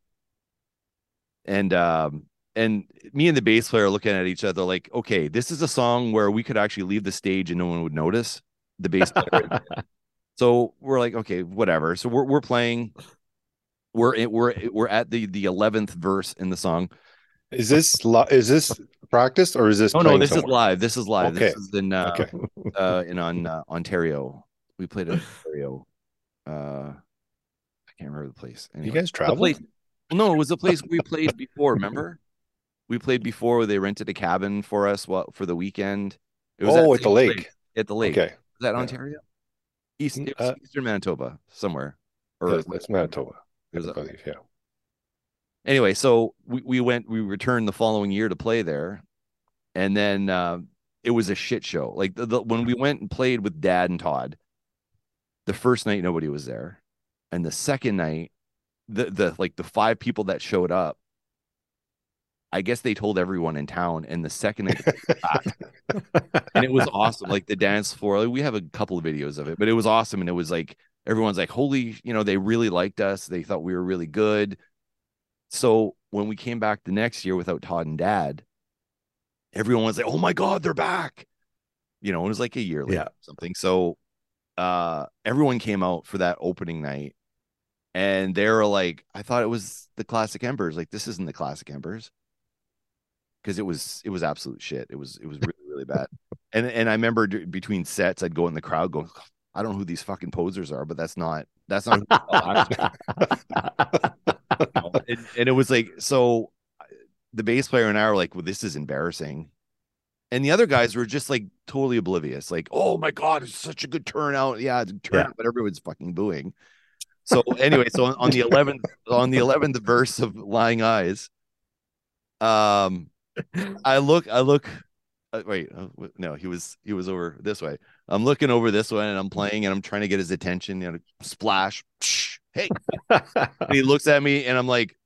And um and me and the bass player are looking at each other like okay this is a song where we could actually leave the stage and no one would notice the bass player. So we're like okay whatever. So we're, we're playing we're in, we're we're at the the eleventh verse in the song. Is this li- is this practice or is this? Oh no, this is live. This is live. This is in uh, Okay. uh in on uh, Ontario. We played in Ontario. Uh, I can't remember the place. You guys The travel? place- no, it was the place we played before. Remember, we played before. They rented a cabin for us. What for the weekend? It Oh, that at the lake. At the lake. Okay. Is that. Ontario? East, was uh, Eastern Manitoba, somewhere. Or that's Manitoba. I believe, yeah. anyway, so we, we went, we returned the following year to play there, and then uh, it was a shit show. Like the, the, when we went and played with Dad and Todd, the first night nobody was there, and the second night, the the like the five people that showed up, I guess they told everyone in town, and the second night, it was packed. and it was awesome. Like the dance floor, like, we have a couple of videos of it, but it was awesome, and it was like everyone's like, "Holy!" You know, they really liked us. They thought we were really good. So when we came back the next year without Todd and Dad, everyone was like, "Oh my God, they're back!" You know, it was like a year later Yeah. or something. So uh, everyone came out for that opening night, and they were like, "I thought it was the Classic Embers. Like this isn't the Classic Embers." Because it was it was absolute shit. It was it was really really bad. And and I remember d- between sets, I'd go in the crowd going, "I don't know who these fucking posers are, but that's not that's not." who we saw last year." know, and, and it was like so the bass player and I were like, well, this is embarrassing. And the other guys were just like totally oblivious, like, oh my god, it's such a good turnout. Yeah, it's a turnout, Yeah. but everyone's fucking booing. So anyway, so on, on the eleventh on the eleventh verse of Lying Eyes, um, I look, I look. Uh, wait, uh, no, he was he was over this way. I'm looking over this one and I'm playing, and I'm trying to get his attention. You know, splash, psh, hey, and he looks at me and I'm like,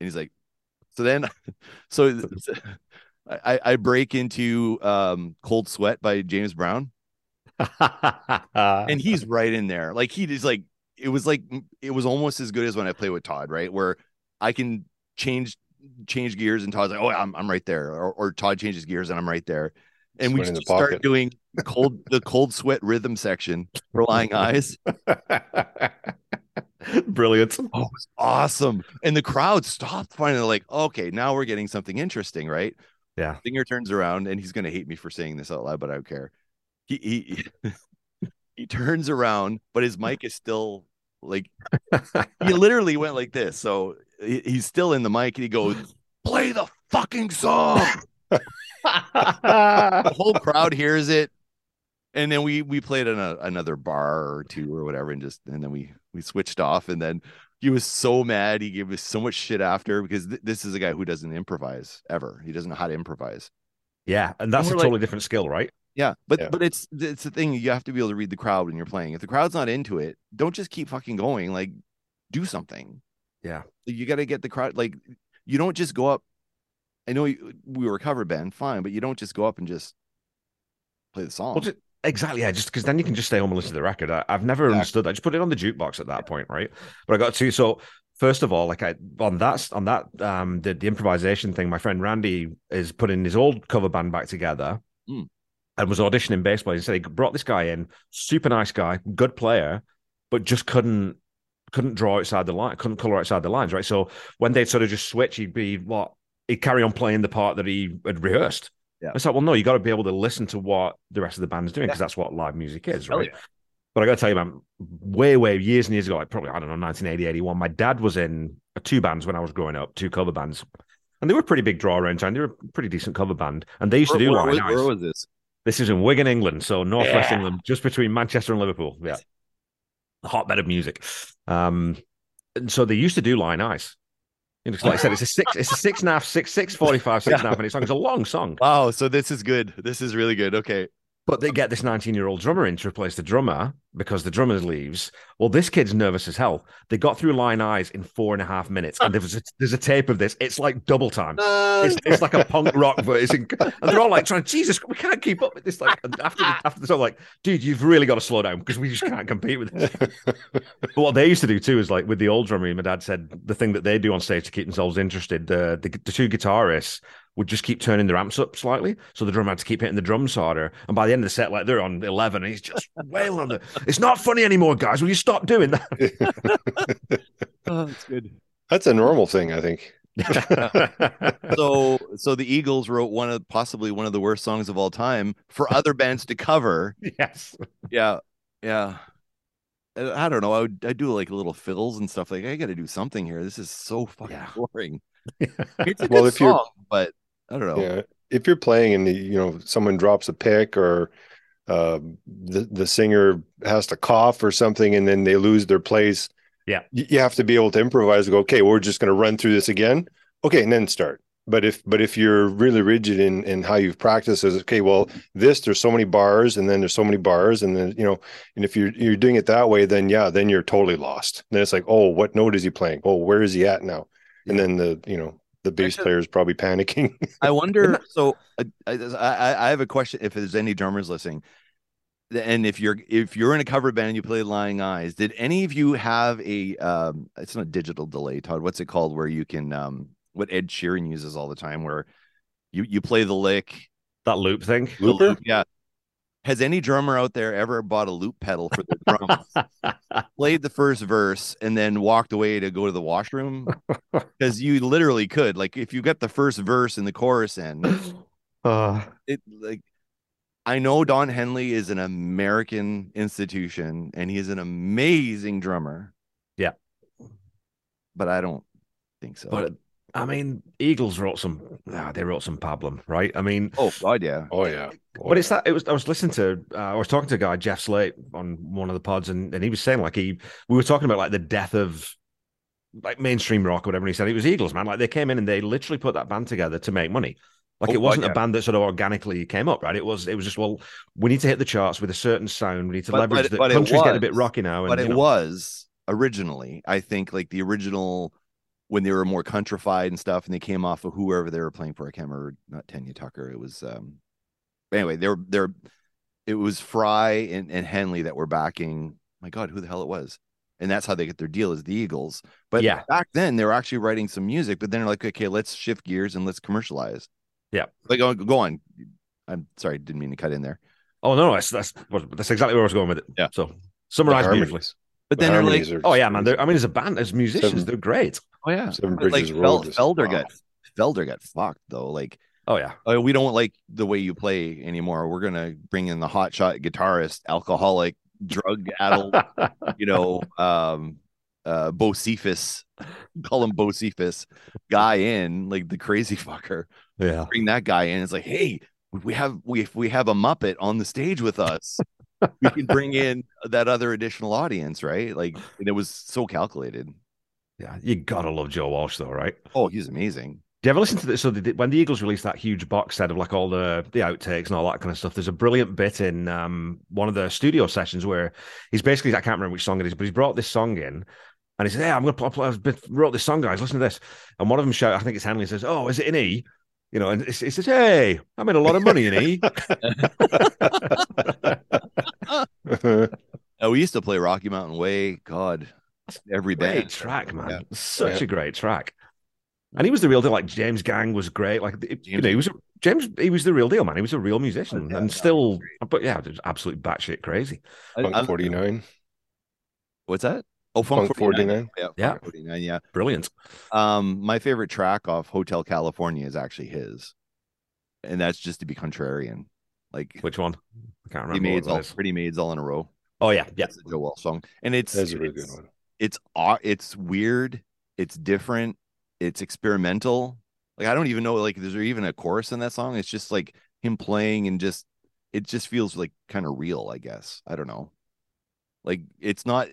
and he's like, so then, so I, I break into um, Cold Sweat by James Brown and he's right in there. Like he is like, it was like, it was almost as good as when I play with Todd, right? Where I can change, change gears and Todd's like, oh, I'm, I'm right there. Or, or Todd changes gears and I'm right there. And we Sweat just start pocket. doing cold, the cold sweat rhythm section for Lying Eyes. Brilliant. Oh, it was awesome. And the crowd stopped finally, like, okay, now we're getting something interesting, right? Yeah. Singer turns around and he's gonna hate me for saying this out loud, but I don't care. He he he turns around, but his mic is still like he literally went like this. So he's still in the mic and he goes, play the fucking song. The whole crowd hears it. And then we we played in a, another bar or two or whatever, and just and then we we switched off. And then he was so mad. He gave us so much shit after because th- this is a guy who doesn't improvise ever. He doesn't know how to improvise. yeah, and that's a we're like- totally different skill, right? Yeah, but Yeah. but it's it's the thing you have to be able to read the crowd when you're playing. If the crowd's not into it, don't just keep fucking going. Like, do something. Yeah. You got to get the crowd. Like, you don't just go up. I know you, we were a cover band, fine, but you don't just go up and just play the song. Well, ju- exactly. Yeah, just because then you can just stay home and listen to the record. I, I've never Exactly. understood that. Just put it on the jukebox at that point, right? But I got to so first of all, like I on that on that um the, the improvisation thing, my friend Randy is putting his old cover band back together Mm. and was auditioning bass players. He said he brought this guy in, super nice guy, good player, but just couldn't couldn't draw outside the line, couldn't color outside the lines, right? So when they'd sort of just switch, he'd be what he'd carry on playing the part that he had rehearsed. Yeah. It's like, well, no, you got to be able to listen to what the rest of the band's doing because that's what live music is, Hell right? But I got to tell you, man, way, way years and years ago, like probably, I don't know, 1980, 81, my dad was in two bands when I was growing up, two cover bands. And they were a pretty big draw around town. They were a pretty decent cover band. And they used to do where, Line where, where was this? This is in Wigan, England. So northwest Yeah. England, just between Manchester and Liverpool. Yeah. Hotbed of music. Um, and so they used to do Lying Eyes. You know, like I said, it's a six, it's a six and a half, six, six forty-five, six and a half minute song. It's a long song. Wow, so this is good. This is really good. Okay. But they get this 19 year old drummer in to replace the drummer because the drummer leaves. Well, this kid's nervous as hell. They got through Lying Eyes in four and a half minutes. And there's a, there's a tape of this. It's like double time. It's, it's like a punk rock version. And they're all like trying, Jesus, we can't keep up with this. Like and after the, after the song, like, dude, you've really got to slow down because we just can't compete with this. But what they used to do too is like with the old drummer, my dad said the thing that they do on stage to keep themselves interested, the, the, the two guitarists would just keep turning their amps up slightly. So the drummer had to keep hitting the drums harder. And by the end of the set, like they're on 11 and he's just wailing on the, it's not funny anymore, guys. Will you stop doing that? that's good. That's a normal thing, I think. So, so the Eagles wrote one of possibly one of the worst songs of all time for other bands to cover. yes. Yeah, yeah. Uh, I don't know. I would I do like little fills and stuff. Like I got to do something here. This is so fucking Yeah. boring. It's a Well, good if you're- song, but I don't know. Yeah, if you're playing and the, you know someone drops a pick or uh, the the singer has to cough or something and then they lose their place. Yeah. you, have to be able to improvise. And go, okay, we're just going to run through this again. Okay, and then start. But if but if you're really rigid in in how you've practiced, is okay. Well, this there's so many bars, and then there's so many bars, and then you know, and if you're you're doing it that way, then yeah, then you're totally lost. Then it's like, oh, what note is he playing? Oh, where is he at now? And then the you know the bass Actually- player is probably panicking. I wonder. So uh, I, I I have a question. If there's any drummers listening, and if you're if you're in a cover band and you play Lying Eyes, did any of you have a? Um, it's not digital delay, Todd. What's it called? Where you can um, what Ed Sheeran uses all the time, where you you play the lick, That loop thing. the Looper? loop, yeah. Has any drummer out there ever bought a loop pedal for their drums? played the first verse and then walked away to go to the washroom because you literally could like if you get the first verse in the chorus in Uh, it like I know Don Henley is an American institution and he is an amazing drummer. Yeah. But I don't think so. but I mean, Eagles wrote some. ah, they wrote some pablum, right? I mean, oh god, yeah. Oh yeah. Oh, but it's that it was. I was listening to. Uh, I was talking to a guy, Jeff Slate, on one of the pods, and, and he was saying like he. We were talking about like the death of like mainstream rock or whatever. And he said it was Eagles, man. Like they came in and they literally put that band together to make money. Like Oh, it wasn't God, a band that sort of organically came up, right? It was. It was just well, we need to hit the charts with a certain sound. We need to But- leverage but- the but it country's getting a bit rocky now. And, but you it know, was originally, I think, like the original when they were more countrified and stuff, and they came off of whoever they were playing for. I can't remember, not Tanya Tucker. It was um anyway, they're they're it was Frey and, and Henley that were backing my God, who the hell it was. And that's how they get their deal is the Eagles. But Yeah. back then they were actually writing some music, but then they're like, okay, let's shift gears and let's commercialize. Yeah. Like go, go on. I'm sorry, didn't mean to cut in there. Oh no, that's that's that's exactly where I was going with it. Yeah. So summarize beautifully. But The then they're like, Oh yeah, man. I mean, as a band, as musicians, Seven- they're great. oh yeah. Seven But, like Bridges Fel- Road Felder wow. got Felder got fucked though. Like Oh yeah. uh, we don't like the way you play anymore. We're gonna bring in the hotshot guitarist, alcoholic, drug addled, you know, um, uh, Bocephus, call him Bocephus, guy in like the crazy fucker. yeah. Bring that guy in. It's like, hey, we have we if we have a Muppet on the stage with us, we can bring in that other additional audience, right? Like, and it was so calculated. Yeah. You gotta love Joe Walsh though, right? Oh, he's amazing. Do you ever listen to this? So the, when the Eagles released that huge box set of like all the the outtakes and all that kind of stuff, there's a brilliant bit in um, one of the studio sessions where he's basically I can't remember which song it is, but he's brought this song in. And he said, "Hey, I'm gonna play. play I wrote this song, guys. Listen to this." And one of them shout, I think it's Henley, says, "Oh, is it in E?" You know, and he says, "Hey, I made a lot of money in E." Oh, we used to play Rocky Mountain Way. God, every great band. track, man. Yeah. Such Yeah. a great track. And he was mm. the real deal. Like James Gang was great. Like it- you know, he was a, James. He was the real deal, man. He was a real musician, Oh, yeah, and still, but yeah, just absolute batshit crazy. I- I- 49. What's that? Oh, Funk, Funk 49. 49. Yeah, Yeah. Funk 49. Yeah. Brilliant. Um, my favorite track off Hotel California is actually his, and that's just to be contrarian. Like Which one? I can't Pretty remember. Maids, all. Pretty Maids all in a row. Oh yeah, yeah. That's the Joe Walsh song, and it's That's a really good it's- one. It's it's weird. It's different. It's experimental. Like I don't even know. Like, is there even a chorus in that song? It's just like him playing and just it just feels like kind of real. I guess I don't know. Like it's not.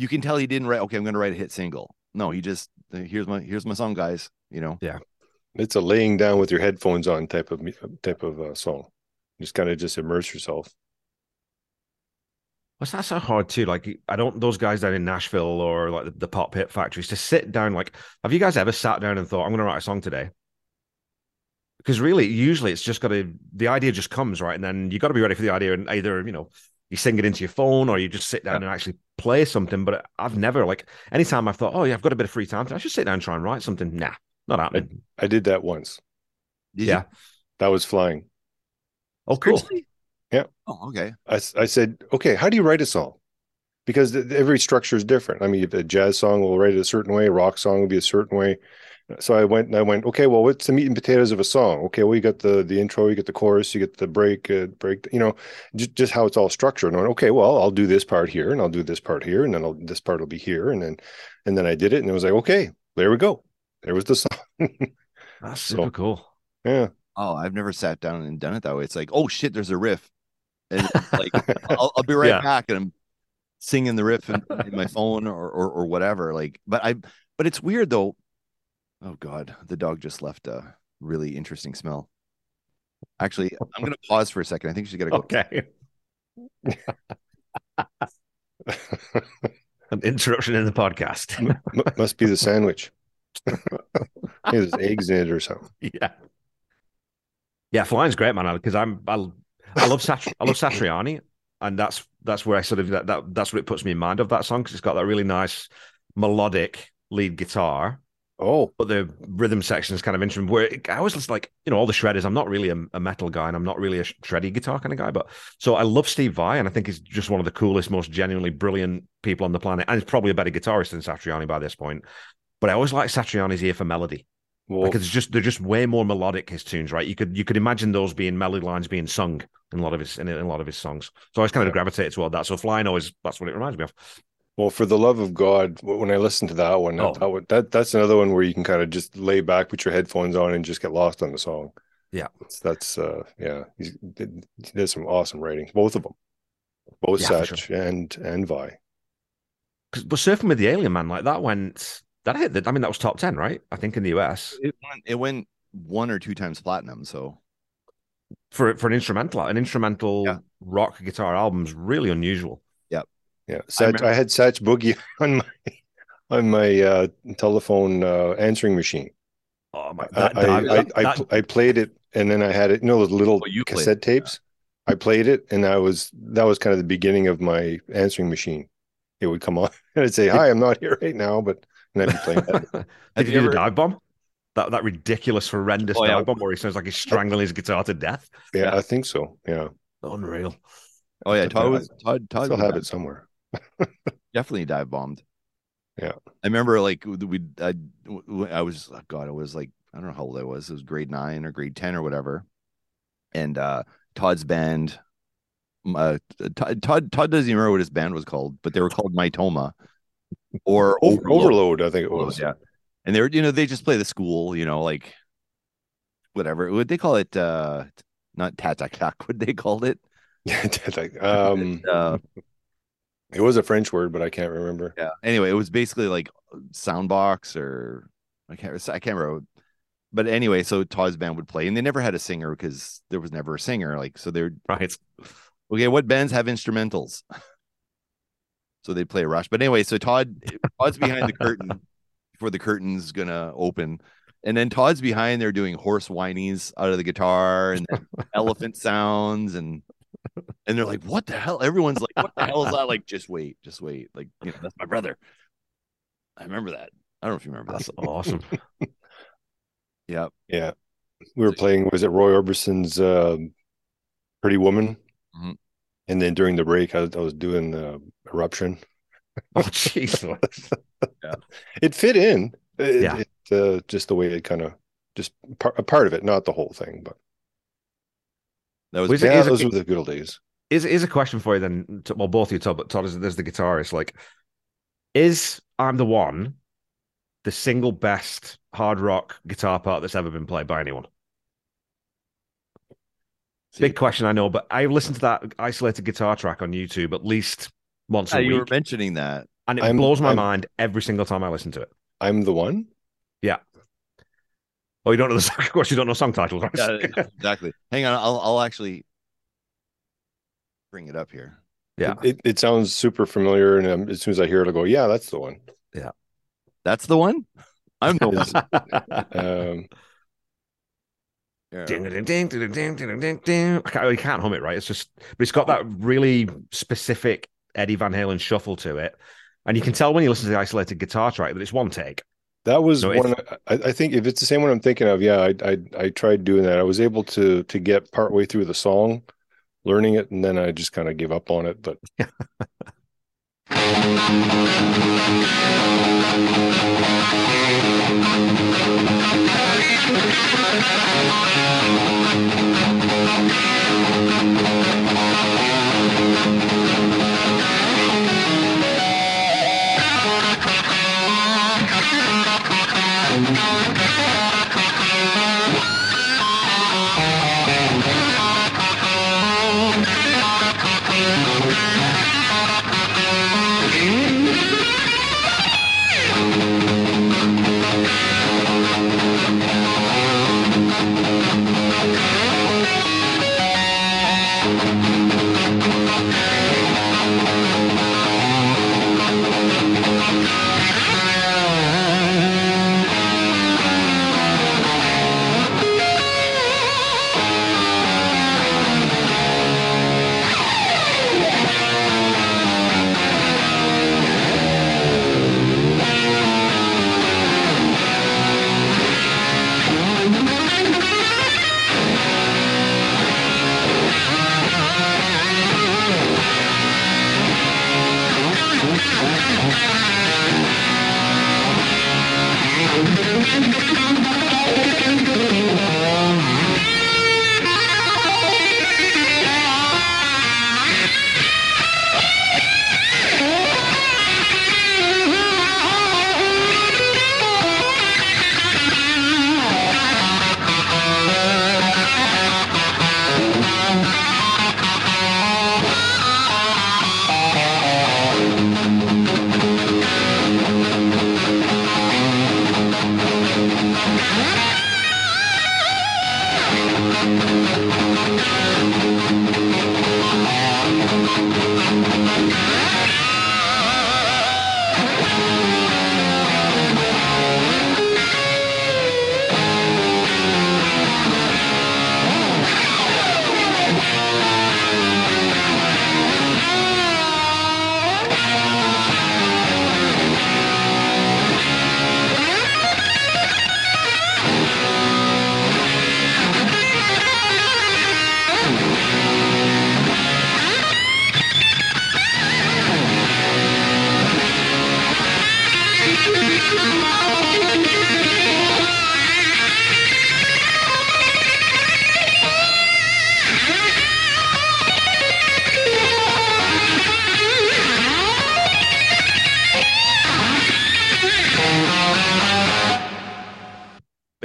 You can tell he didn't write. Okay, I'm going to write a hit single. No, he just here's my here's my song, guys. You know. Yeah. It's a laying down with your headphones on type of type of uh, song. Just kind of just immerse yourself. What's that so hard too? Like I don't those guys down in Nashville or like the, the pop hit factories to sit down. Like, have you guys ever sat down and thought, I'm going to write a song today? Because really, usually it's just got to the idea just comes right, and then you got to be ready for the idea, and either you know you sing it into your phone or you just sit down and actually play something. But I've never like anytime I've thought, oh yeah, I've got a bit of free time, I should sit down and try and write something. Nah, not happening. I did that once. Did you? yeah. That was flying. Oh, cool. Seriously? Yeah. Oh, okay. I, I said, okay, how do you write a song? because th- every structure is different. I mean, a jazz song will write it a certain way, a rock song will be a certain way. So I went and I went, okay, well, what's the meat and potatoes of a song? Okay, well, you got the the intro, you get the chorus, you get the break, uh, break, you know, just, just how it's all structured. And I went, okay, well, I'll do this part here, and I'll do this part here, and then I'll, this part will be here, and then and then I did it, and it was like, okay, there we go, there was the song. That's So- super cool. yeah, Oh, I've never sat down and done it that way. It's like, oh shit, there's a riff, and like I'll, I'll be right Yeah. back, and I'm singing the riff in, in my phone or, or or whatever. Like, but I, but it's weird though. Oh god, the dog just left a really interesting smell. Actually, I'm gonna pause for a second. I think she's gotta go. Okay. An interruption in the podcast. M- must be the sandwich. Maybe there's eggs in it or something. yeah. Yeah, flying's great, man. Because I'm I, I love Sat- I love Satriani, and that's that's where I sort of that, that that's what it puts me in mind of that song because it's got that really nice melodic lead guitar, Oh, but the rhythm section is kind of interesting. Where it, I was just like, you know, all the shredders. I'm not really a, a metal guy, and I'm not really a shreddy guitar kind of guy. But so I love Steve Vai, and I think he's just one of the coolest, most genuinely brilliant people on the planet, and he's probably a better guitarist than Satriani by this point. But I always like Satriani's ear for melody well, because it's just they're just way more melodic his tunes, right? You could you could imagine those being melody lines being sung in a lot of his in, a lot of his songs. So I always kind of gravitated toward that. So flying always that's what it reminds me of. Well, for the love of God, when I listen to that one, Oh. that, that, one- that that's another one where you can kind of just lay back, put your headphones on, and just get lost on the song. Yeah. that's, that's uh, yeah, he's, did, he did some awesome writings, both of them, both Yeah, for Satch and and Vai. 'Cause- But surfing with the alien man like that went that hit. The, I mean that was top ten, right? I think in the US It went, it went one or two times platinum. So for for an instrumental. An instrumental Yeah. rock guitar album's really unusual. Yeah, Satch, I, remember- had Satch Boogie on my on my uh, telephone uh, answering machine. Oh my! I That, I, that- I, I, that- I played it, and then I had it. You know those little Oh, you played cassette it, tapes. I played it, and I was that was kind of the beginning of my answering machine. It would come on, and I'd say, "Hi, I'm not here right now," but and I'd be playing that. Did you you do the ever- dive bomb? That that ridiculous, horrendous Oh, yeah. dive bomb where he sounds like he's strangling his guitar to death. Yeah, Yeah. I think so. Yeah, Unreal. oh yeah, I- Todd was Todd Todd still have it somewhere. Definitely dive bombed. Yeah. I remember like we I I was oh God, I was like I don't know how old I was. It was grade nine or grade ten or whatever. And uh Todd's band, uh, Todd, Todd Todd doesn't even remember what his band was called, but they were called Mytoma or Overload. Overload, I think it was. yeah. And they were, you know, they just play the school, you know, like whatever. Would they call it? uh Not tatatak. What they called it? Yeah, like, um, uh, it was a French word, but I can't remember. yeah. Anyway, it was basically like uh, Soundbox or I can't I can't remember. But anyway, so Todd's band would play, and they never had a singer because there was never a singer. Like, so they're Right. okay. What bands have instrumentals? So they play a Rush. But anyway, so Todd Todd's behind the curtain before the curtain's gonna open. And then Todd's behind there doing horse whinies out of the guitar and elephant sounds and and they're like, what the hell? Everyone's like, what the hell is that? Like, just wait, just wait. Like, you know, that's my brother. I remember that. I don't know if you remember That's that. awesome. Yeah. Yeah, we were playing. Was it Roy Orbison's uh, "Pretty Woman"? Mhm. And then during the break, I was, I was doing uh, "Eruption." Oh, jeez. It fit in. It, Yeah. it, uh, just the way it kind of just par- a part of it, not the whole thing, but That was Was yeah, it- those were the good old days. Is is a question for you then? Well, both of you, Todd, but Todd is there's the guitarist. Like, is I'm the one the single best hard rock guitar part that's ever been played by anyone? Big question, I know, but I listened to that isolated guitar track on YouTube at least once Yeah, a you were mentioning that. and it I'm- blows my I'm- mind every single time I listen to it. I'm the one. Oh, you don't know the song? Of course, you don't know song titles. right? Yeah, exactly. Hang on, I'll I'll actually bring it up here. yeah. It, it sounds super familiar, and um, as soon as I hear it, I go, "Yeah, that's the one." Yeah, that's the one. I'm the one. Um, Yeah. Ding, ding, ding, ding, ding, ding, ding, ding. I can't, you can't hum it, right? It's just, but it's got that really specific Eddie Van Halen shuffle to it, and you can tell when you listen to the isolated guitar track that it's one take. That was No, if- one. I, I think if it's the same one I'm thinking of, yeah, I, I I tried doing that. I was able to to get partway through the song, learning it, and then I just kind of gave up on it. But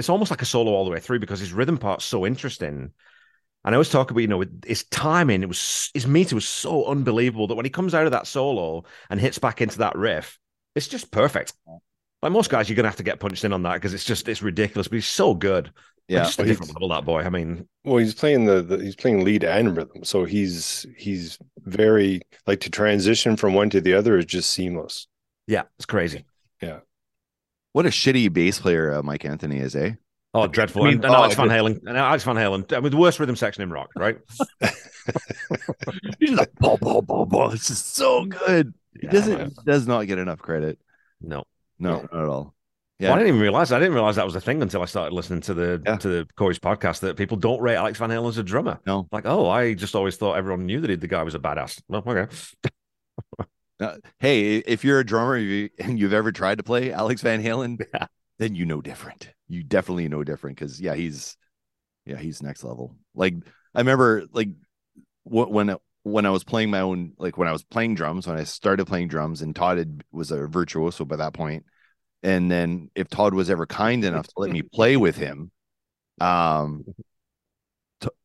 it's almost like a solo all the way through because his rhythm part's so interesting. And I always talk about, you know, his timing, it was his meter was so unbelievable that when he comes out of that solo and hits back into that riff, it's just perfect. Like most guys, you're gonna have to get punched in on that because it's just it's ridiculous, but he's so good. Like, Yeah. just a Well, different level, that boy. I mean, Well, he's playing the, the he's playing lead and rhythm, so he's he's very like to transition from one to the other is just seamless. yeah, it's crazy. What a shitty bass player uh, Mike Anthony is, eh? Oh, dreadful. I mean, and, and Alex oh, Van Halen. And Alex Van Halen. I mean, the worst rhythm section in rock, right? He's like, ball, ball, ball, ball. This is so good. He Yeah, doesn't does not get enough credit. No. No, not at all. Well, I didn't even realize. I didn't realize that was a thing until I started listening to the Yeah. to the Corey's podcast that people don't rate Alex Van Halen as a drummer. No. Like, oh, I just always thought everyone knew that he, the guy was a badass. Well, okay. Uh, hey, if you're a drummer and you've ever tried to play Alex Van Halen, Yeah. then you know different. You definitely know different because yeah, he's yeah, he's next level. Like I remember like wh- when when I was playing my own like when I was playing drums when I started playing drums and Todd had, was a virtuoso by that point, and then if Todd was ever kind enough to let me play with him, um,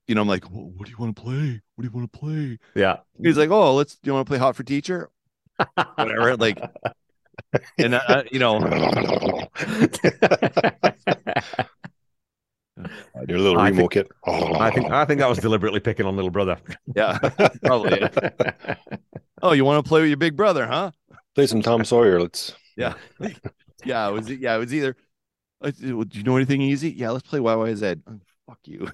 you know I'm like, what do you want to play? What do you want to play? Yeah. He's like, oh, let's. Do you want to play Hot for Teacher? Whatever. Like, and uh, you know, Your little I Remo think- kit. Oh, I think I think that was deliberately picking on little brother. yeah, probably. Oh, you want to play with your big brother, huh? play some Tom Sawyer. Let's. Yeah, yeah. It was yeah, it was either. uh, Do you know anything easy? Yeah, let's play YYZ. Oh, fuck you.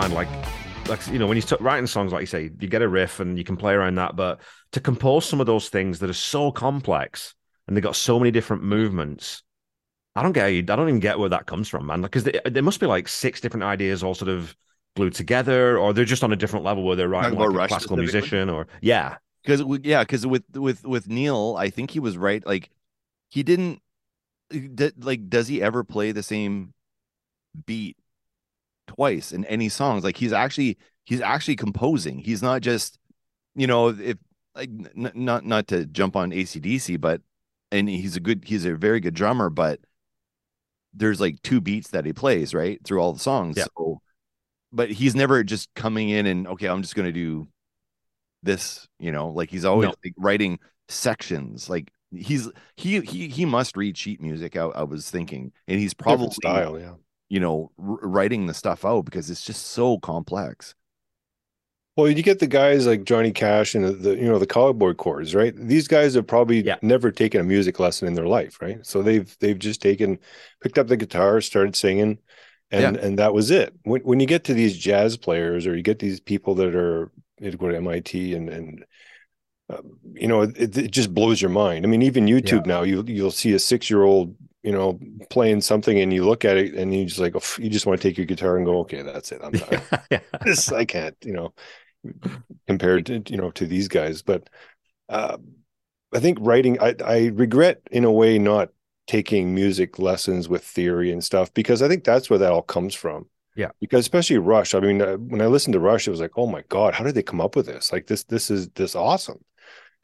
Mind. Like, like you know, when you start writing songs, like you say, you get a riff and you can play around that, but to compose some of those things that are so complex and they got so many different movements. I don't get you, I don't even get where that comes from, man. Because there there must be like six different ideas all sort of glued together, or they're just on a different level where they're writing about like a classical musician, or yeah, because yeah because with with with neil i think he was right like he didn't like does he ever play the same beat twice in any songs like he's actually he's actually composing he's not just you know if like n- not not to jump on acdc but and he's a good he's a very good drummer but there's like two beats that he plays right through all the songs Yeah. so but he's never just coming in and okay i'm just going to do this you know like he's always No. like writing sections like he's he he he must read sheet music I, I was thinking and he's probably Different style, yeah. You know r- writing the stuff out because it's just so complex Well, you get the guys like Johnny Cash and the, the you know the cowboy chords, right? These guys have probably Yeah. never taken a music lesson in their life, right? So they've they've just taken picked up the guitar, started singing, and and that was it. When when you get to these jazz players or you get these people that are go to MIT and and uh, you know it, it just blows your mind. I mean, even YouTube now you you'll see a six year old you know playing something and you look at it and you just like you just want to take your guitar and go okay that's it I'm done yeah. this I can't, you know, compared to you know to these guys. But uh, I think writing, I, I regret in a way not taking music lessons with theory and stuff because I think that's where that all comes from. Yeah. Because especially Rush, I mean, uh, when I listened to Rush, it was like, oh my god, how did they come up with this? Like this, this is this awesome.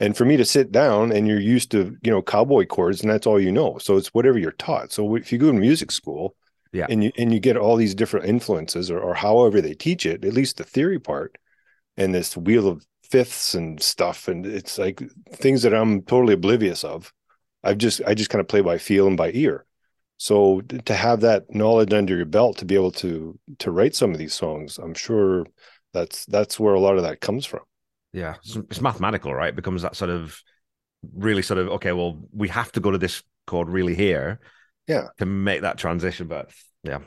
And for me to sit down and you're used to, you know, cowboy chords and that's all you know. So it's whatever you're taught. So if you go to music school, Yeah. and you and you get all these different influences or, or however they teach it, at least the theory part, and this wheel of fifths and stuff, and it's like things that I'm totally oblivious of. I've just I just kind of play by feel and by ear. So to have that knowledge under your belt to be able to to write some of these songs, I'm sure that's that's where a lot of that comes from. Yeah, it's, it's mathematical, right? It becomes that sort of really sort of okay. Well, we have to go to this chord really here, Yeah. to make that transition. But yeah,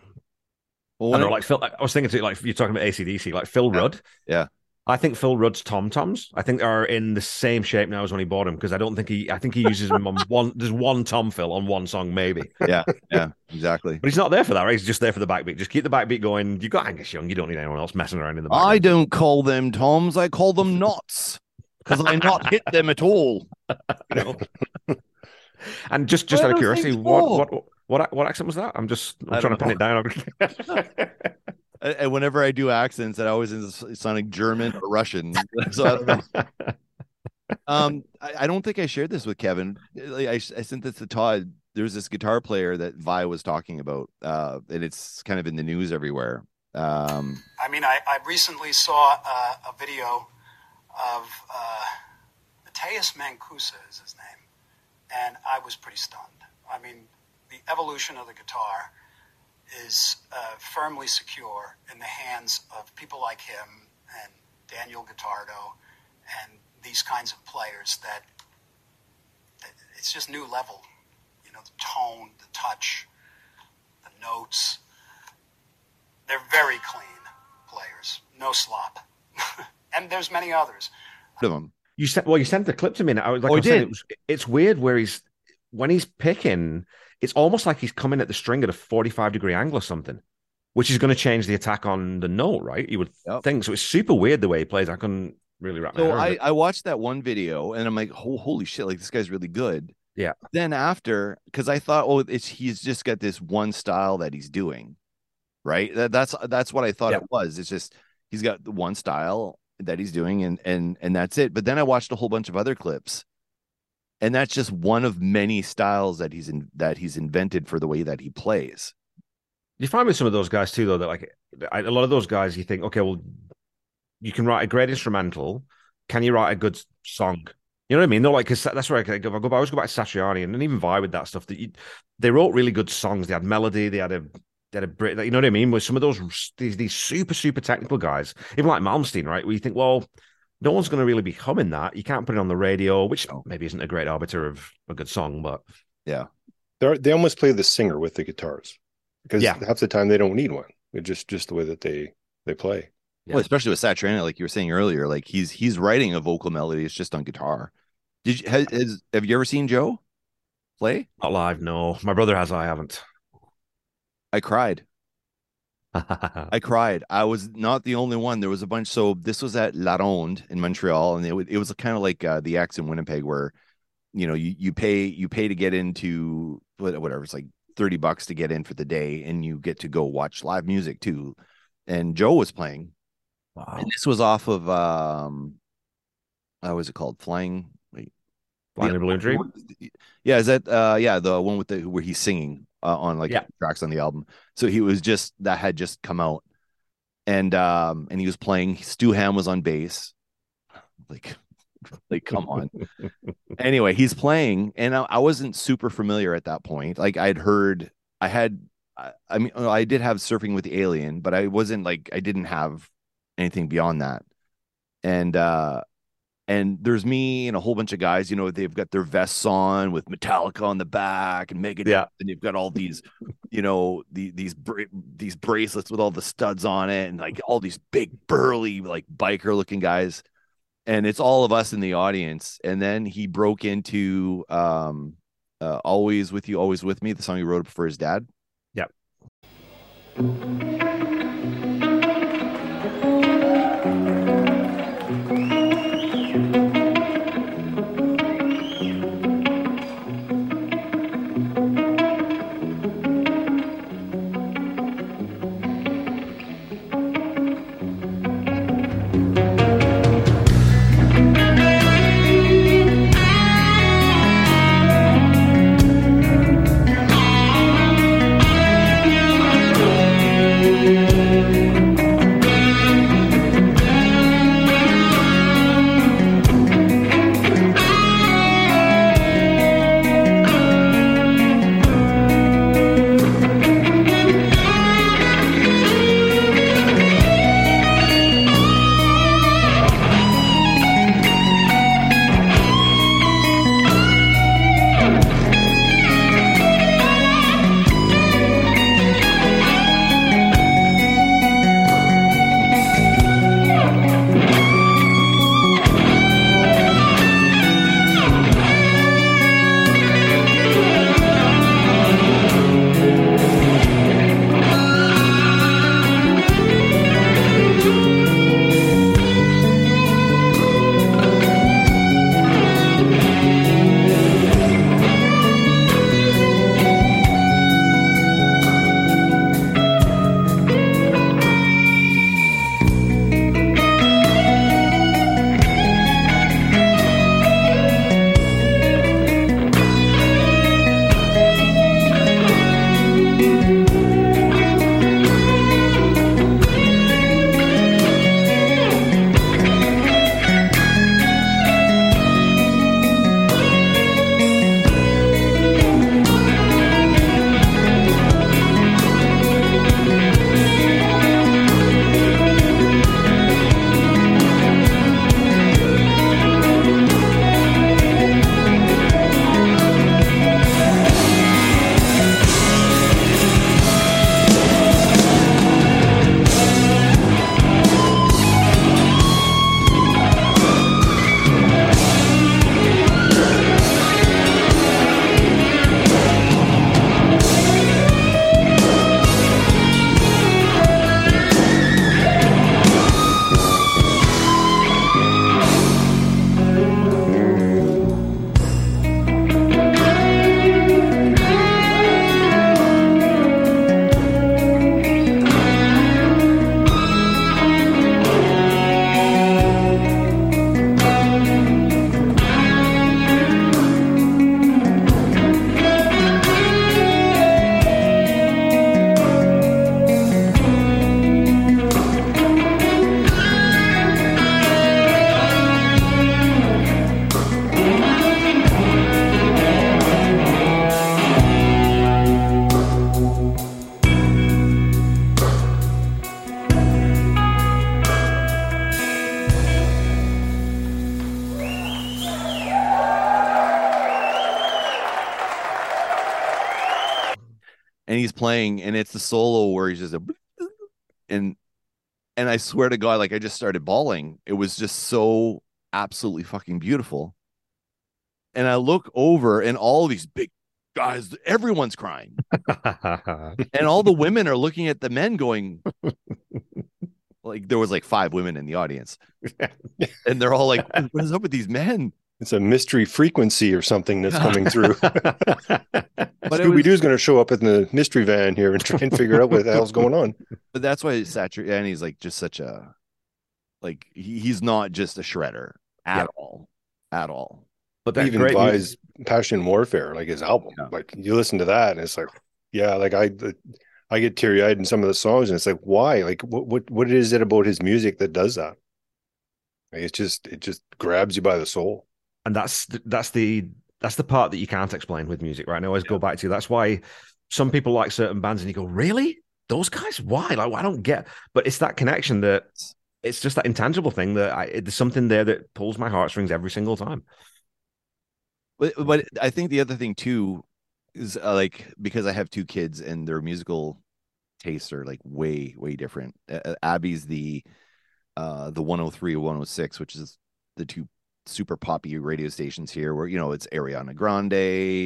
well, I know. Like Phil, I was thinking too, like you're talking about ACDC, like Phil Yeah. Rudd. Yeah. I think Phil Rudd's tom toms. I think are in the same shape now as when he bought them because I don't think he. I think he uses them on one. There's one tom Phil on one song maybe, yeah yeah exactly but he's not there for that. Right? He's just there for the backbeat. Just keep the backbeat going. You got Angus Young. You don't need anyone else messing around in the background. i don't call them toms i call them knots because i not hit them at all you know And just just Where out of curiosity, what, what what what accent was that? I'm just I'm I trying to pin it down. and and whenever I do accents, that always ends up sounding German or Russian. So I don't know. Um, I, I don't think I shared this with Kevin. Like, I, I sent this to Todd. There's this guitar player that Vai was talking about, uh, and it's kind of in the news everywhere. Um, I mean, I, I recently saw uh, a video of uh, Matteo Mancuso is his name, and I was pretty stunned. I mean, the evolution of the guitar is uh, firmly secure in the hands of people like him and Daniel Gottardo and these kinds of players that, that it's just new level. You know, the tone, the touch, the notes. They're very clean players, no slop. and there's many others. of them. You sent well, you sent the clip to me. And I was like, Oh, I I was saying, did. it was, it's weird where he's when he's picking, it's almost like he's coming at the string at a 45 degree angle or something, which is going to change the attack on the note, right? You would Yep. think so. It's super weird the way he plays. I couldn't really wrap my So head around I, it. I watched that one video and I'm like, oh, holy shit, like this guy's really good. Yeah. Then after, because I thought, oh, it's he's just got this one style that he's doing, right? That, that's that's what I thought Yeah. it was. It's just he's got the one style that he's doing, and and and that's it. But then I watched a whole bunch of other clips, and that's just one of many styles that he's in that he's invented for the way that he plays. You find with some of those guys too, though, that like I- a lot of those guys, you think, okay, well, you can write a great instrumental. Can you write a good song? You know what I mean? They're like, because that's where I go. I go. I always go back to Satriani and then even Vai with that stuff. That you, they wrote really good songs. They had melody. They had a they had a Brit. You know what I mean? With some of those these these super super technical guys, even like Malmsteen, right? Where you think, well, no one's going to really be humming that. You can't put it on the radio, which maybe isn't a great arbiter of a good song, but yeah, They're, they almost play the singer with the guitars because Yeah. half the time they don't need one. It just just the way that they they play. Well, especially with Satriani, like you were saying earlier, like he's he's writing a vocal melody. It's just on guitar. Did you has, has have you ever seen Joe play? Not live, no. My brother has, I haven't. I cried. I cried. I was not the only one. There was a bunch. So this was at La Ronde in Montreal, and it, it was kind of like uh, the Ex in Winnipeg, where you know you you pay you pay to get into whatever it's like thirty bucks to get in for the day, and you get to go watch live music too. And Joe was playing, wow. and this was off of um, how was it called? Flying. Wait, Flying a Balloon Dream? Yeah, is that uh yeah, the one with the where he's singing uh, on like Yeah. tracks on the album. So he was just that had just come out. And um and he was playing Stu Hamm was on bass. Like like come on. anyway, he's playing and I, I wasn't super familiar at that point. Like I'd heard I had I, I mean I did have surfing with the alien, but I wasn't like I didn't have anything beyond that. And uh and there's me and a whole bunch of guys, you know, they've got their vests on with Metallica on the back and Megadeth, Yeah. and they've got all these, you know, the, these bra- these bracelets with all the studs on it, and like all these big burly like biker looking guys, and it's all of us in the audience. And then he broke into um, uh, "Always with You, Always with Me," the song he wrote for his dad. Yep. Playing, and it's the solo where he's just a and and I swear to God, like I just started bawling. It was just so absolutely fucking beautiful. And I look over, and all these big guys, everyone's crying, and all the women are looking at the men, going, like there was like five women in the audience, and they're all like, "What is up with these men?" It's a mystery frequency or something that's coming through. But it Scooby was, Doo's going to show up in the mystery van here and try and figure out what the hell's going on. but that's why Satur and he's like just such a, like he, he's not just a shredder at Yeah. all, at all. but that Even great Vai's Passion Warfare, like his album. Yeah. Like you listen to that, and it's like, yeah, like I, I get teary eyed in some of the songs, and it's like, why? Like, what, what, what is it about his music that does that? Like, it's just, it just grabs you by the soul. And that's th- that's the that's the part that you can't explain with music right? And I always go back to that's why some people like certain bands and you go really? Those guys? Why? Like I don't get but it's that connection that it's just that intangible thing that I, there's something there that pulls my heartstrings every single time. But but I think the other thing too is uh, like because I have two kids and their musical tastes are like way way different. Uh, Abby's the uh the 103 106 which is the two super poppy radio stations here where you know it's Ariana Grande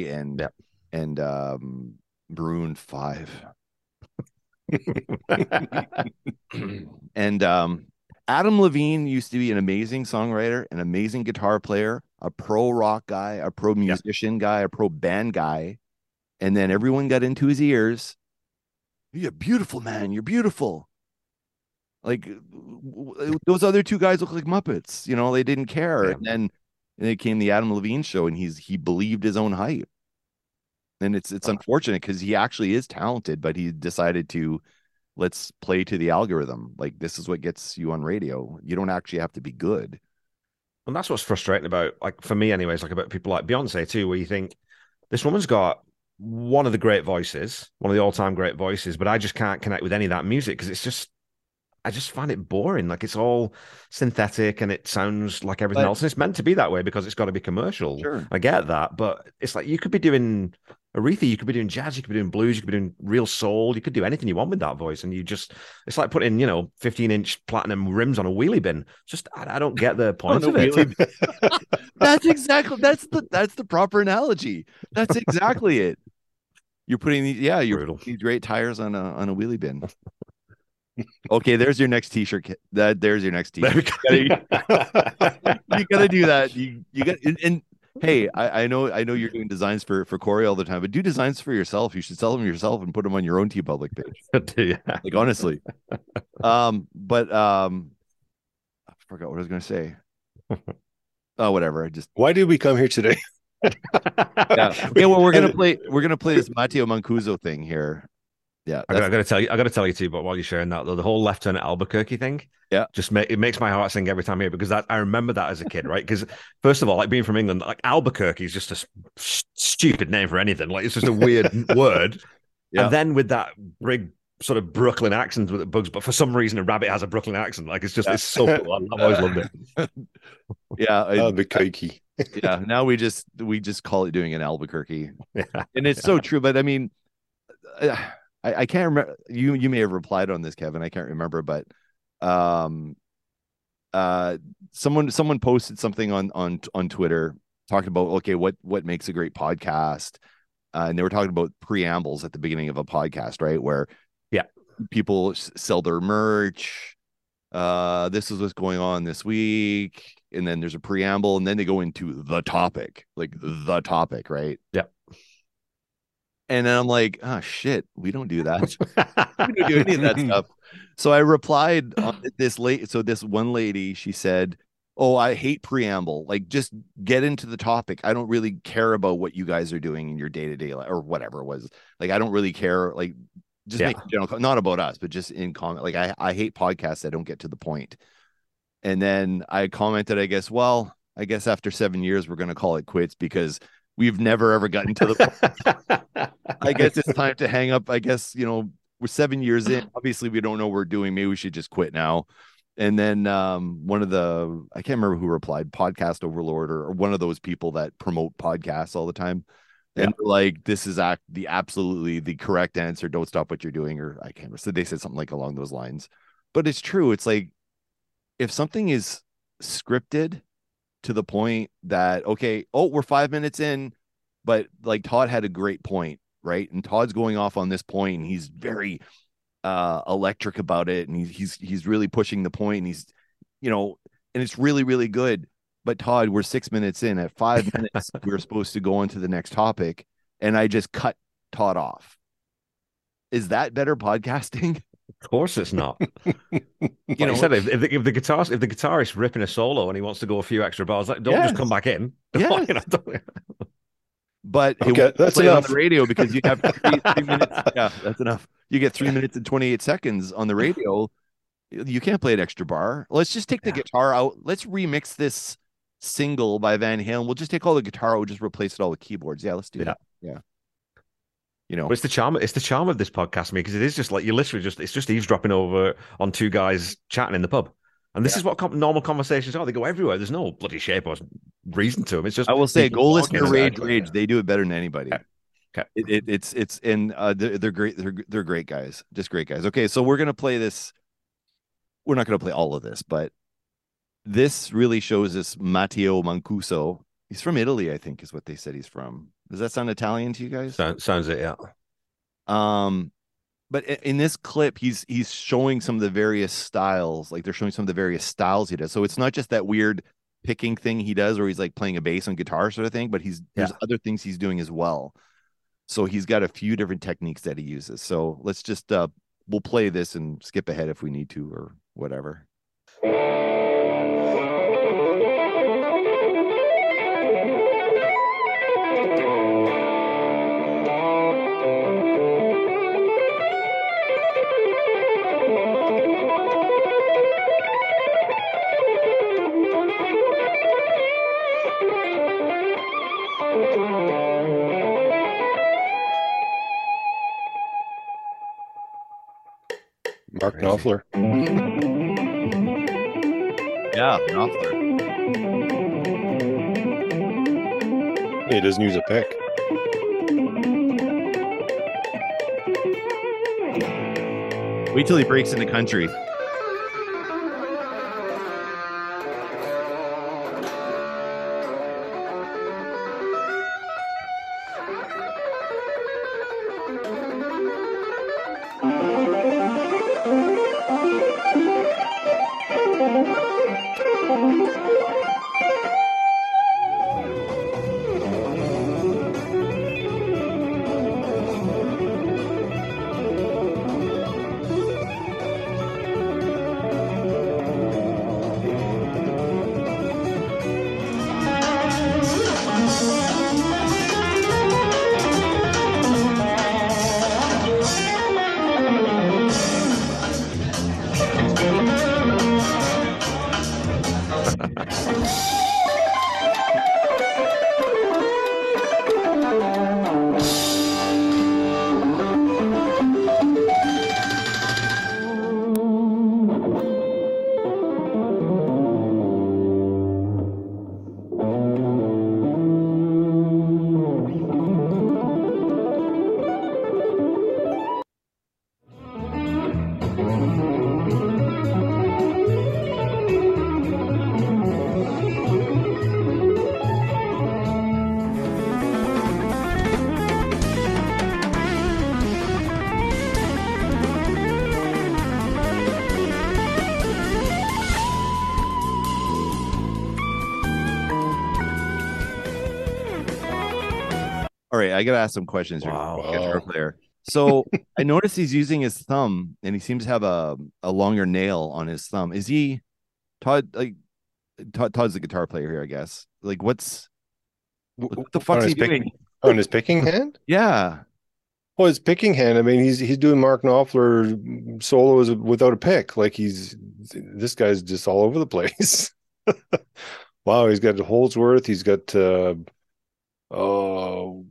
and and um Maroon 5 and um Adam Levine used to be an amazing songwriter, an amazing guitar player, a pro rock guy, a pro musician guy, a pro band guy. And then everyone got into his ears. You're beautiful, man. You're beautiful. Like those other two guys look like Muppets. You know, they didn't care. Yeah. And then and it came the Adam Levine show, and he's he believed his own hype. And it's it's unfortunate because he actually is talented, but he decided to let's play to the algorithm. Like this is what gets you on radio. You don't actually have to be good. And that's what's frustrating about, like for me, anyways, like about people like Beyonce too, where you think this woman's got one of the great voices, one of the all-time great voices, but I just can't connect with any of that music because it's just, I just find it boring. Like it's all synthetic and it sounds like everything But- else, and it's meant to be that way because it's got to be commercial. Sure. I get that, but it's like you could be doing Aretha, you could be doing jazz, you could be doing blues, you could be doing real soul, you could do anything you want with that voice, and you just it's like putting you know 15 inch platinum rims on a wheelie bin. Just I, I don't get the point of it. That's exactly that's the that's the proper analogy. That's exactly it. You're putting these, yeah, you're Brutal. putting these great tires on a on a wheelie bin. Okay, there's your next t-shirt. That there's your next t-shirt. You gotta, you gotta do that. You you got and, and hey, I, I know I know you're doing designs for for Corey all the time, but do designs for yourself. You should sell them yourself and put them on your own TeePublic page. yeah. Like honestly. Um, but um I forgot what I was gonna say. Oh, whatever. I just Why did we come here today? yeah. Okay, well, we're gonna play. We're gonna play this Matteo Mancuso thing here. Yeah, I gotta, I gotta tell you, I gotta tell you too. But while you're sharing that, though, the whole left turn at Albuquerque thing, Yeah. just make it makes my heart sing every time I hear because that I remember that as a kid, right? Because first of all, like being from England, like Albuquerque is just a s- s- stupid name for anything. Like it's just a weird word. Yeah. And then with that big sort of Brooklyn accent with it bugs, but for some reason a rabbit has a Brooklyn accent. Like it's just it's so cool. I've always loved it. yeah, I- Albuquerque. yeah. Now we just we just call it doing an Albuquerque, Yeah. and it's so true. But I mean, uh, I, I can't remember. You you may have replied on this, Kevin. I can't remember, but um, uh, someone someone posted something on on on Twitter talking about okay, what what makes a great podcast, uh, and they were talking about preambles at the beginning of a podcast, right? Where Yeah. people s- sell their merch. Uh, this is what's going on this week, and then there's a preamble, and then they go into the topic, like the topic, right? Yeah. And then I'm like, oh shit, we don't do that. we don't do any of that stuff. So I replied on this late. So this one lady, she said, "Oh, I hate preamble. Like, just get into the topic. I don't really care about what you guys are doing in your day to day life or whatever it was. Like, I don't really care. Like, just Yeah. make general, not about us, but just in comment. Like, I I hate podcasts that don't get to the point. And then I commented, I guess, well, I guess after seven years, we're gonna call it quits because we've never ever gotten to the point. I guess it's time to hang up. I guess, you know, we're seven years in. Obviously, we don't know what we're doing. Maybe we should just quit now. And then um, one of the, I can't remember who replied, Podcast Overlord or, or one of those people that promote podcasts all the time And they're like, this is act the absolutely the correct answer. Don't stop what you're doing, or I can't remember. So they said something like along those lines. But it's true. It's like if something is scripted to the point that okay, oh, we're five minutes in, but like Todd had a great point, right? And Todd's going off on this point, and he's very uh electric about it, and he's he's he's really pushing the point, and he's you know, and it's really really good. But Todd, we're six minutes in. At five minutes, we are supposed to go on to the next topic, and I just cut Todd off. Is that better podcasting? Of course, it's not. you You know, know, said if, if, the, if the guitar if the guitarist ripping a solo and he wants to go a few extra bars, like don't Yes. just come back in. Yes. You know, don't- but it Okay, won't that's play on the radio because you have three, three minutes. Yeah, that's enough. You get three minutes and 28 seconds on the radio. You can't play an extra bar. Let's just take the guitar out. Let's remix this single by Van Halen. We'll just take all the guitar out, we'll just replace it all with keyboards. Yeah, let's do Yeah. that. Yeah. You know, But it's the charm. It's the charm of this podcast, me, because it is just like you're literally just it's just eavesdropping over on two guys chatting in the pub, and this is what com- normal conversations are. They go everywhere. There's no bloody shape or reason to them. It's just I will say, people go listen to. Rage Rage. They do it better than anybody. Okay. Okay. It, it, it's it's and uh, they're, they're great. They're they're great guys. Just great guys. Okay, so we're gonna play this. We're not gonna play all of this, but this really shows us Matteo Mancuso. He's from Italy, I think, is what they said he's from. Does that sound Italian to you guys? Sounds, sounds it, yeah. Um, but in this clip, he's he's showing some of the various styles. Like they're showing some of the various styles he does. So it's not just that weird picking thing he does, where he's like playing a bass on guitar sort of thing. But he's there's other things he's doing as well. So he's got a few different techniques that he uses. So let's just uh we'll play this and skip ahead if we need to or whatever. Mark Knopfler. Yeah, Knopfler. He doesn't use a pick. Wait till he breaks into country. All right, I gotta ask some questions here. Wow. Guitar player. So I noticed he's using his thumb, and he seems to have a a longer nail on his thumb. Is he Todd? Like Todd, Todd's the guitar player here, I guess. Like, what's what the on fuck's his he pick- doing? on his picking hand? Yeah, Well, his picking hand. I mean, he's he's doing Mark Knopfler solos without a pick. Like he's this guy's just all over the place. wow, he's got Holdsworth. He's got uh, oh,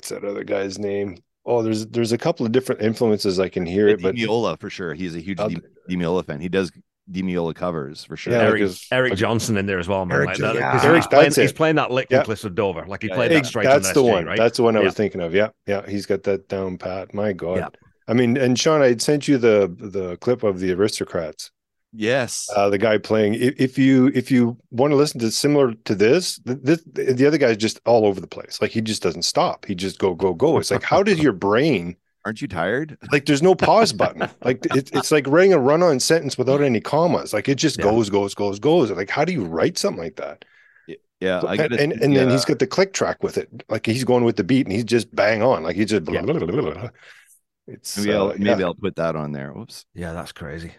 what's that other guy's name? Oh, there's there's a couple of different influences I can hear it, but Di Meola for sure. He's a huge I'll- Di Meola fan. He does Di Meola covers for sure. Yeah, like Eric, his- Eric Johnson in there as well, man. Eric like Jo- that, yeah. 'cause Eric- he's, playing, he's playing that lick Yeah. and Cliffs of Dover. Like he Yeah, played yeah. that straight That's on the SG, one. right? That's the one I Yeah. was thinking of. Yeah, yeah, he's got that down pat. My God. Yeah. I mean, and Sean, I sent you the the clip of the aristocrats. Yes. Uh, the guy playing. If, if you if you want to listen to similar to this, this, the other guy's just all over the place. Like he just doesn't stop. He just go go go. It's like how did your brain? Aren't you tired? Like there's no pause button. Like it, it's like writing a run on sentence without any commas. Like it just Yeah. goes goes goes goes. Like how do you write something like that? Yeah. I and gotta and, think, and then he's got the click track with it. Like he's going with the beat and he's just bang on. Like he's just Yeah. it's maybe uh, I'll yeah. I'll put that on there. Whoops. Yeah, that's crazy.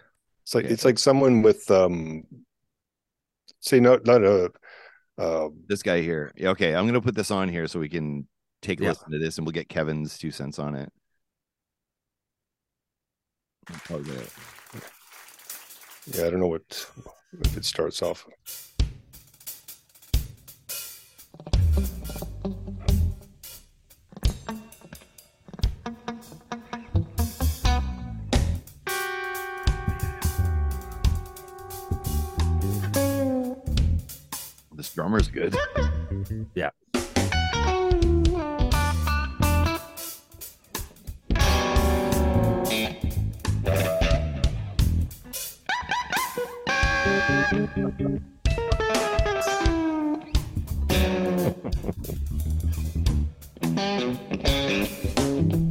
It's like yeah. it's like someone with um say not not a uh This guy here. Yeah, okay. I'm gonna put this on here so we can take a Yeah. listen to this and we'll get Kevin's two cents on it. Oh, yeah. yeah, I don't know what if it starts off. Drummer's good. Yeah.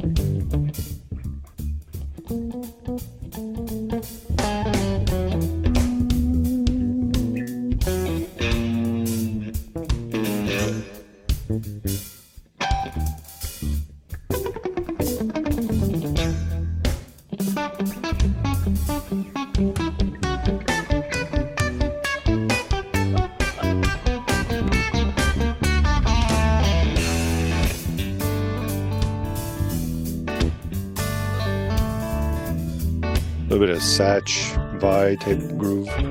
Satch Vai type groove.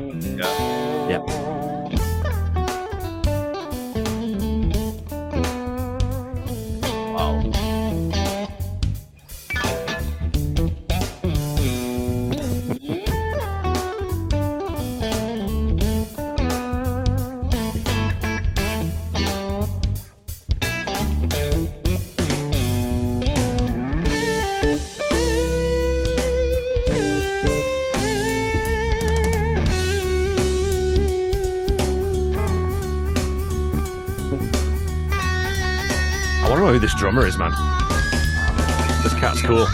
Drummer is, man. This cat's cool.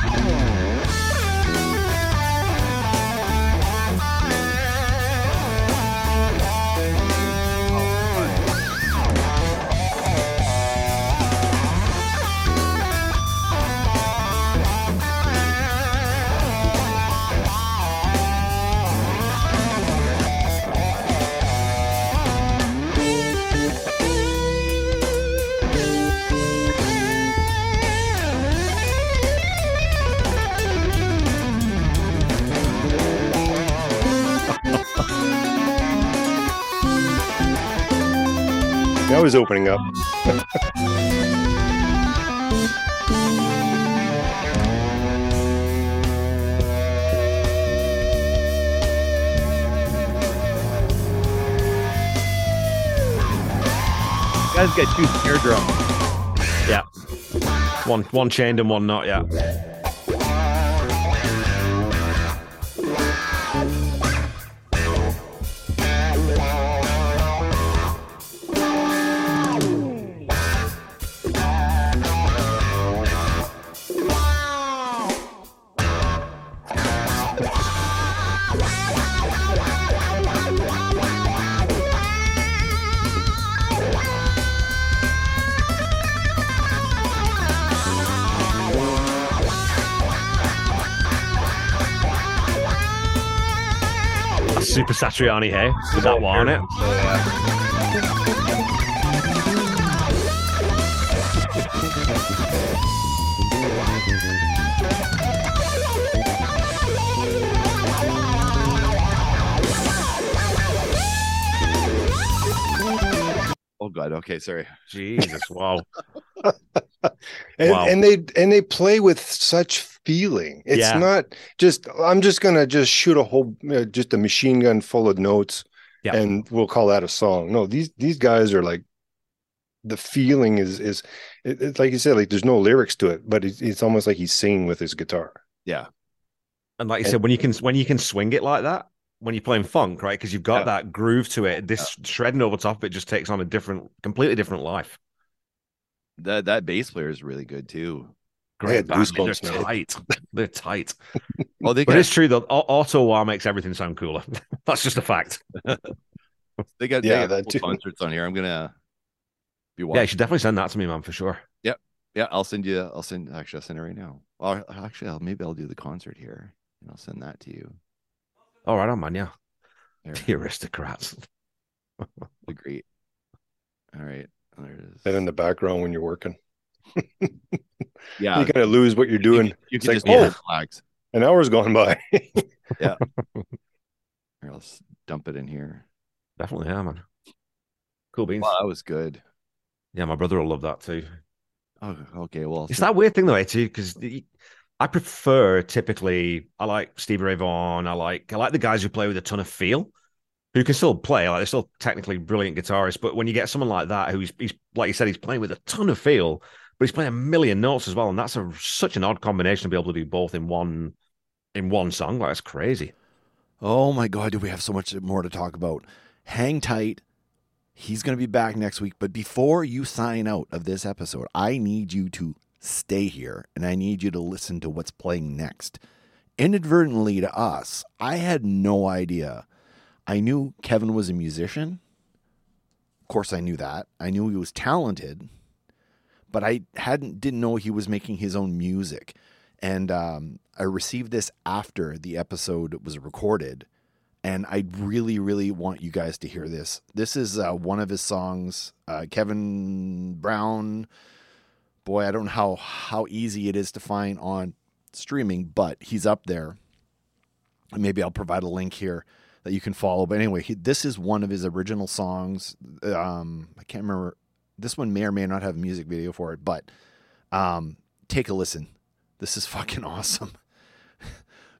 Now was opening up. Guys got two snare drums. Yeah. One one chained and one not, yeah. Super Satriani, hey? With that one on it. Oh god. Okay, sorry. Jesus, wow. And, Wow. and they and they play with such feeling. It's Yeah. not just I'm just gonna just shoot a whole uh, just a machine gun full of notes, Yeah. and we'll call that a song. No, these these guys are like the feeling is is it, it's like you said, like there's no lyrics to it, but it's, it's almost like he's singing with his guitar. Yeah. And like you And- said, when you can when you can swing it like that, when you're playing funk, right? Because you've got Yeah. that groove to it. This shredding over top, it just takes on a different, completely different life. That that bass player is really good too. I had band, They're man. tight. They're tight. Oh, they But got it's true though. au- Auto wah makes everything sound cooler. That's just a fact. they got Yeah, yeah that that concerts on here. I'm gonna be Yeah, you should definitely send that to me, man, for sure. Yep. Yeah, I'll send you. I'll send. Actually, I'll send it right now. Or actually, I'll, maybe I'll do the concert here, and I'll send that to you. All right, on man. Yeah, There, the aristocrats. the great. All right, there it is. And in the background when you're working, yeah, you kind of lose what you're doing. You, you can like, just oh. relax. An hour's gone by. Here, I'll s- dump it in here. Definitely, yeah, man. Cool beans. Wow, that was good. Yeah, my brother will love that too. Oh, okay. Well, It's that weird thing though, too, because I prefer typically I like Stevie Ray Vaughan. I like I like the guys who play with a ton of feel, who can still play. Like they're still technically brilliant guitarists. But when you get someone like that who's he's like you said, he's playing with a ton of feel, but he's playing a million notes as well, and that's a such an odd combination to be able to do both in one in one song. Like that's crazy. Oh my God, do we have so much more to talk about? Hang tight. He's going to be back next week. But before you sign out of this episode, I need you to stay here and I need you to listen to what's playing next. Inadvertently to us, I had no idea. I knew Kevin was a musician. Of course, I knew that. I knew he was talented, but I hadn't didn't know he was making his own music. And um, I received this after the episode was recorded, and I really, really want you guys to hear this. This is uh, one of his songs. Uh, Kevin Brown. Boy, I don't know how how easy it is to find on streaming, but he's up there. Maybe I'll provide a link here that you can follow. But anyway, he, this is one of his original songs. Um, I can't remember. This one may or may not have a music video for it, but um, take a listen. This is fucking awesome.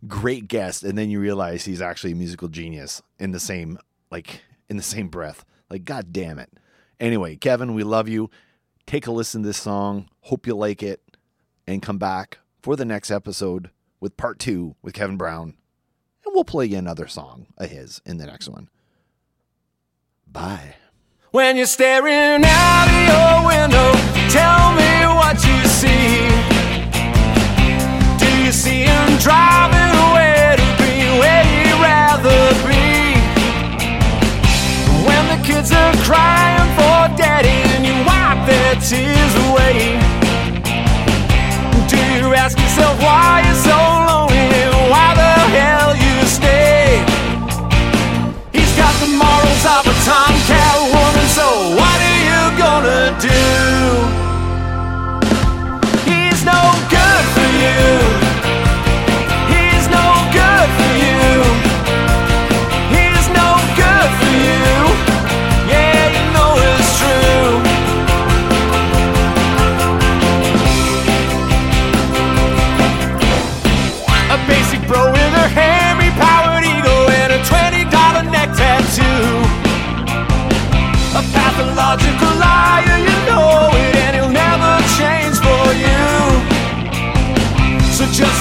Great guest, and then you realize he's actually a musical genius in the same like in the same breath. Like, god damn it. Anyway, Kevin, we love you. Take a listen to this song. Hope you like it, and come back for the next episode with part two with Kevin Brown, we'll play you another song of his in the next one. Bye. When you're staring out of your window, tell me what you see. Do you see him driving away to be where he'd rather be? When the kids are crying for daddy and you wipe their tears away. Do you ask yourself why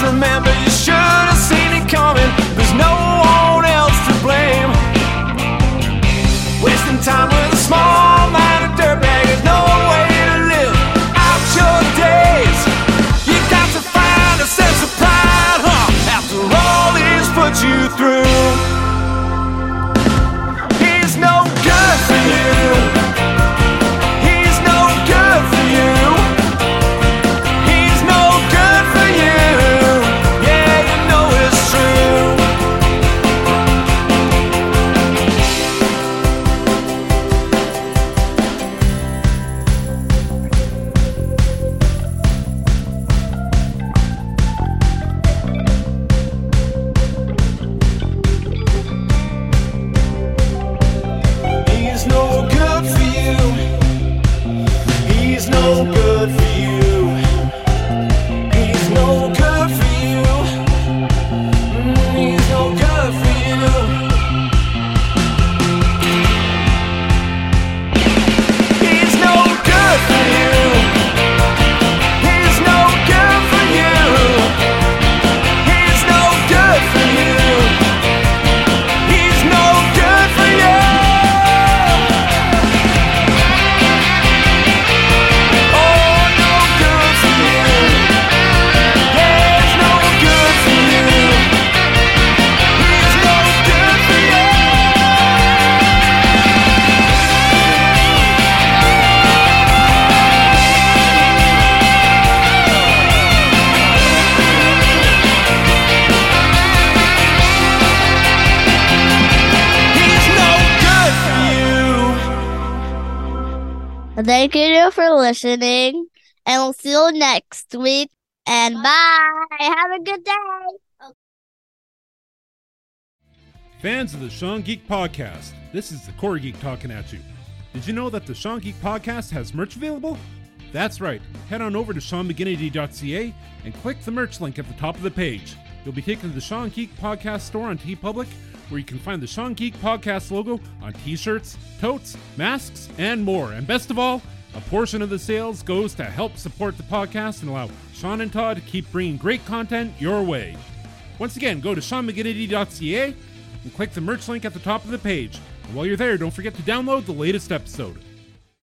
remember, listening, and we'll see you next week. And bye. Have a good day. Fans of the Sean Geek Podcast, this is the Core Geek talking at you. Did you know that the Sean Geek Podcast has merch available? That's right. Head on over to SeanMcGinity.ca and click the merch link at the top of the page. You'll be taken to the Sean Geek Podcast store on TeePublic, where you can find the Sean Geek Podcast logo on t-shirts, totes, masks, and more. And best of all, a portion of the sales goes to help support the podcast and allow Sean and Todd to keep bringing great content your way. Once again, go to SeanMcGinity.ca and click the merch link at the top of the page. And while you're there, don't forget to download the latest episode.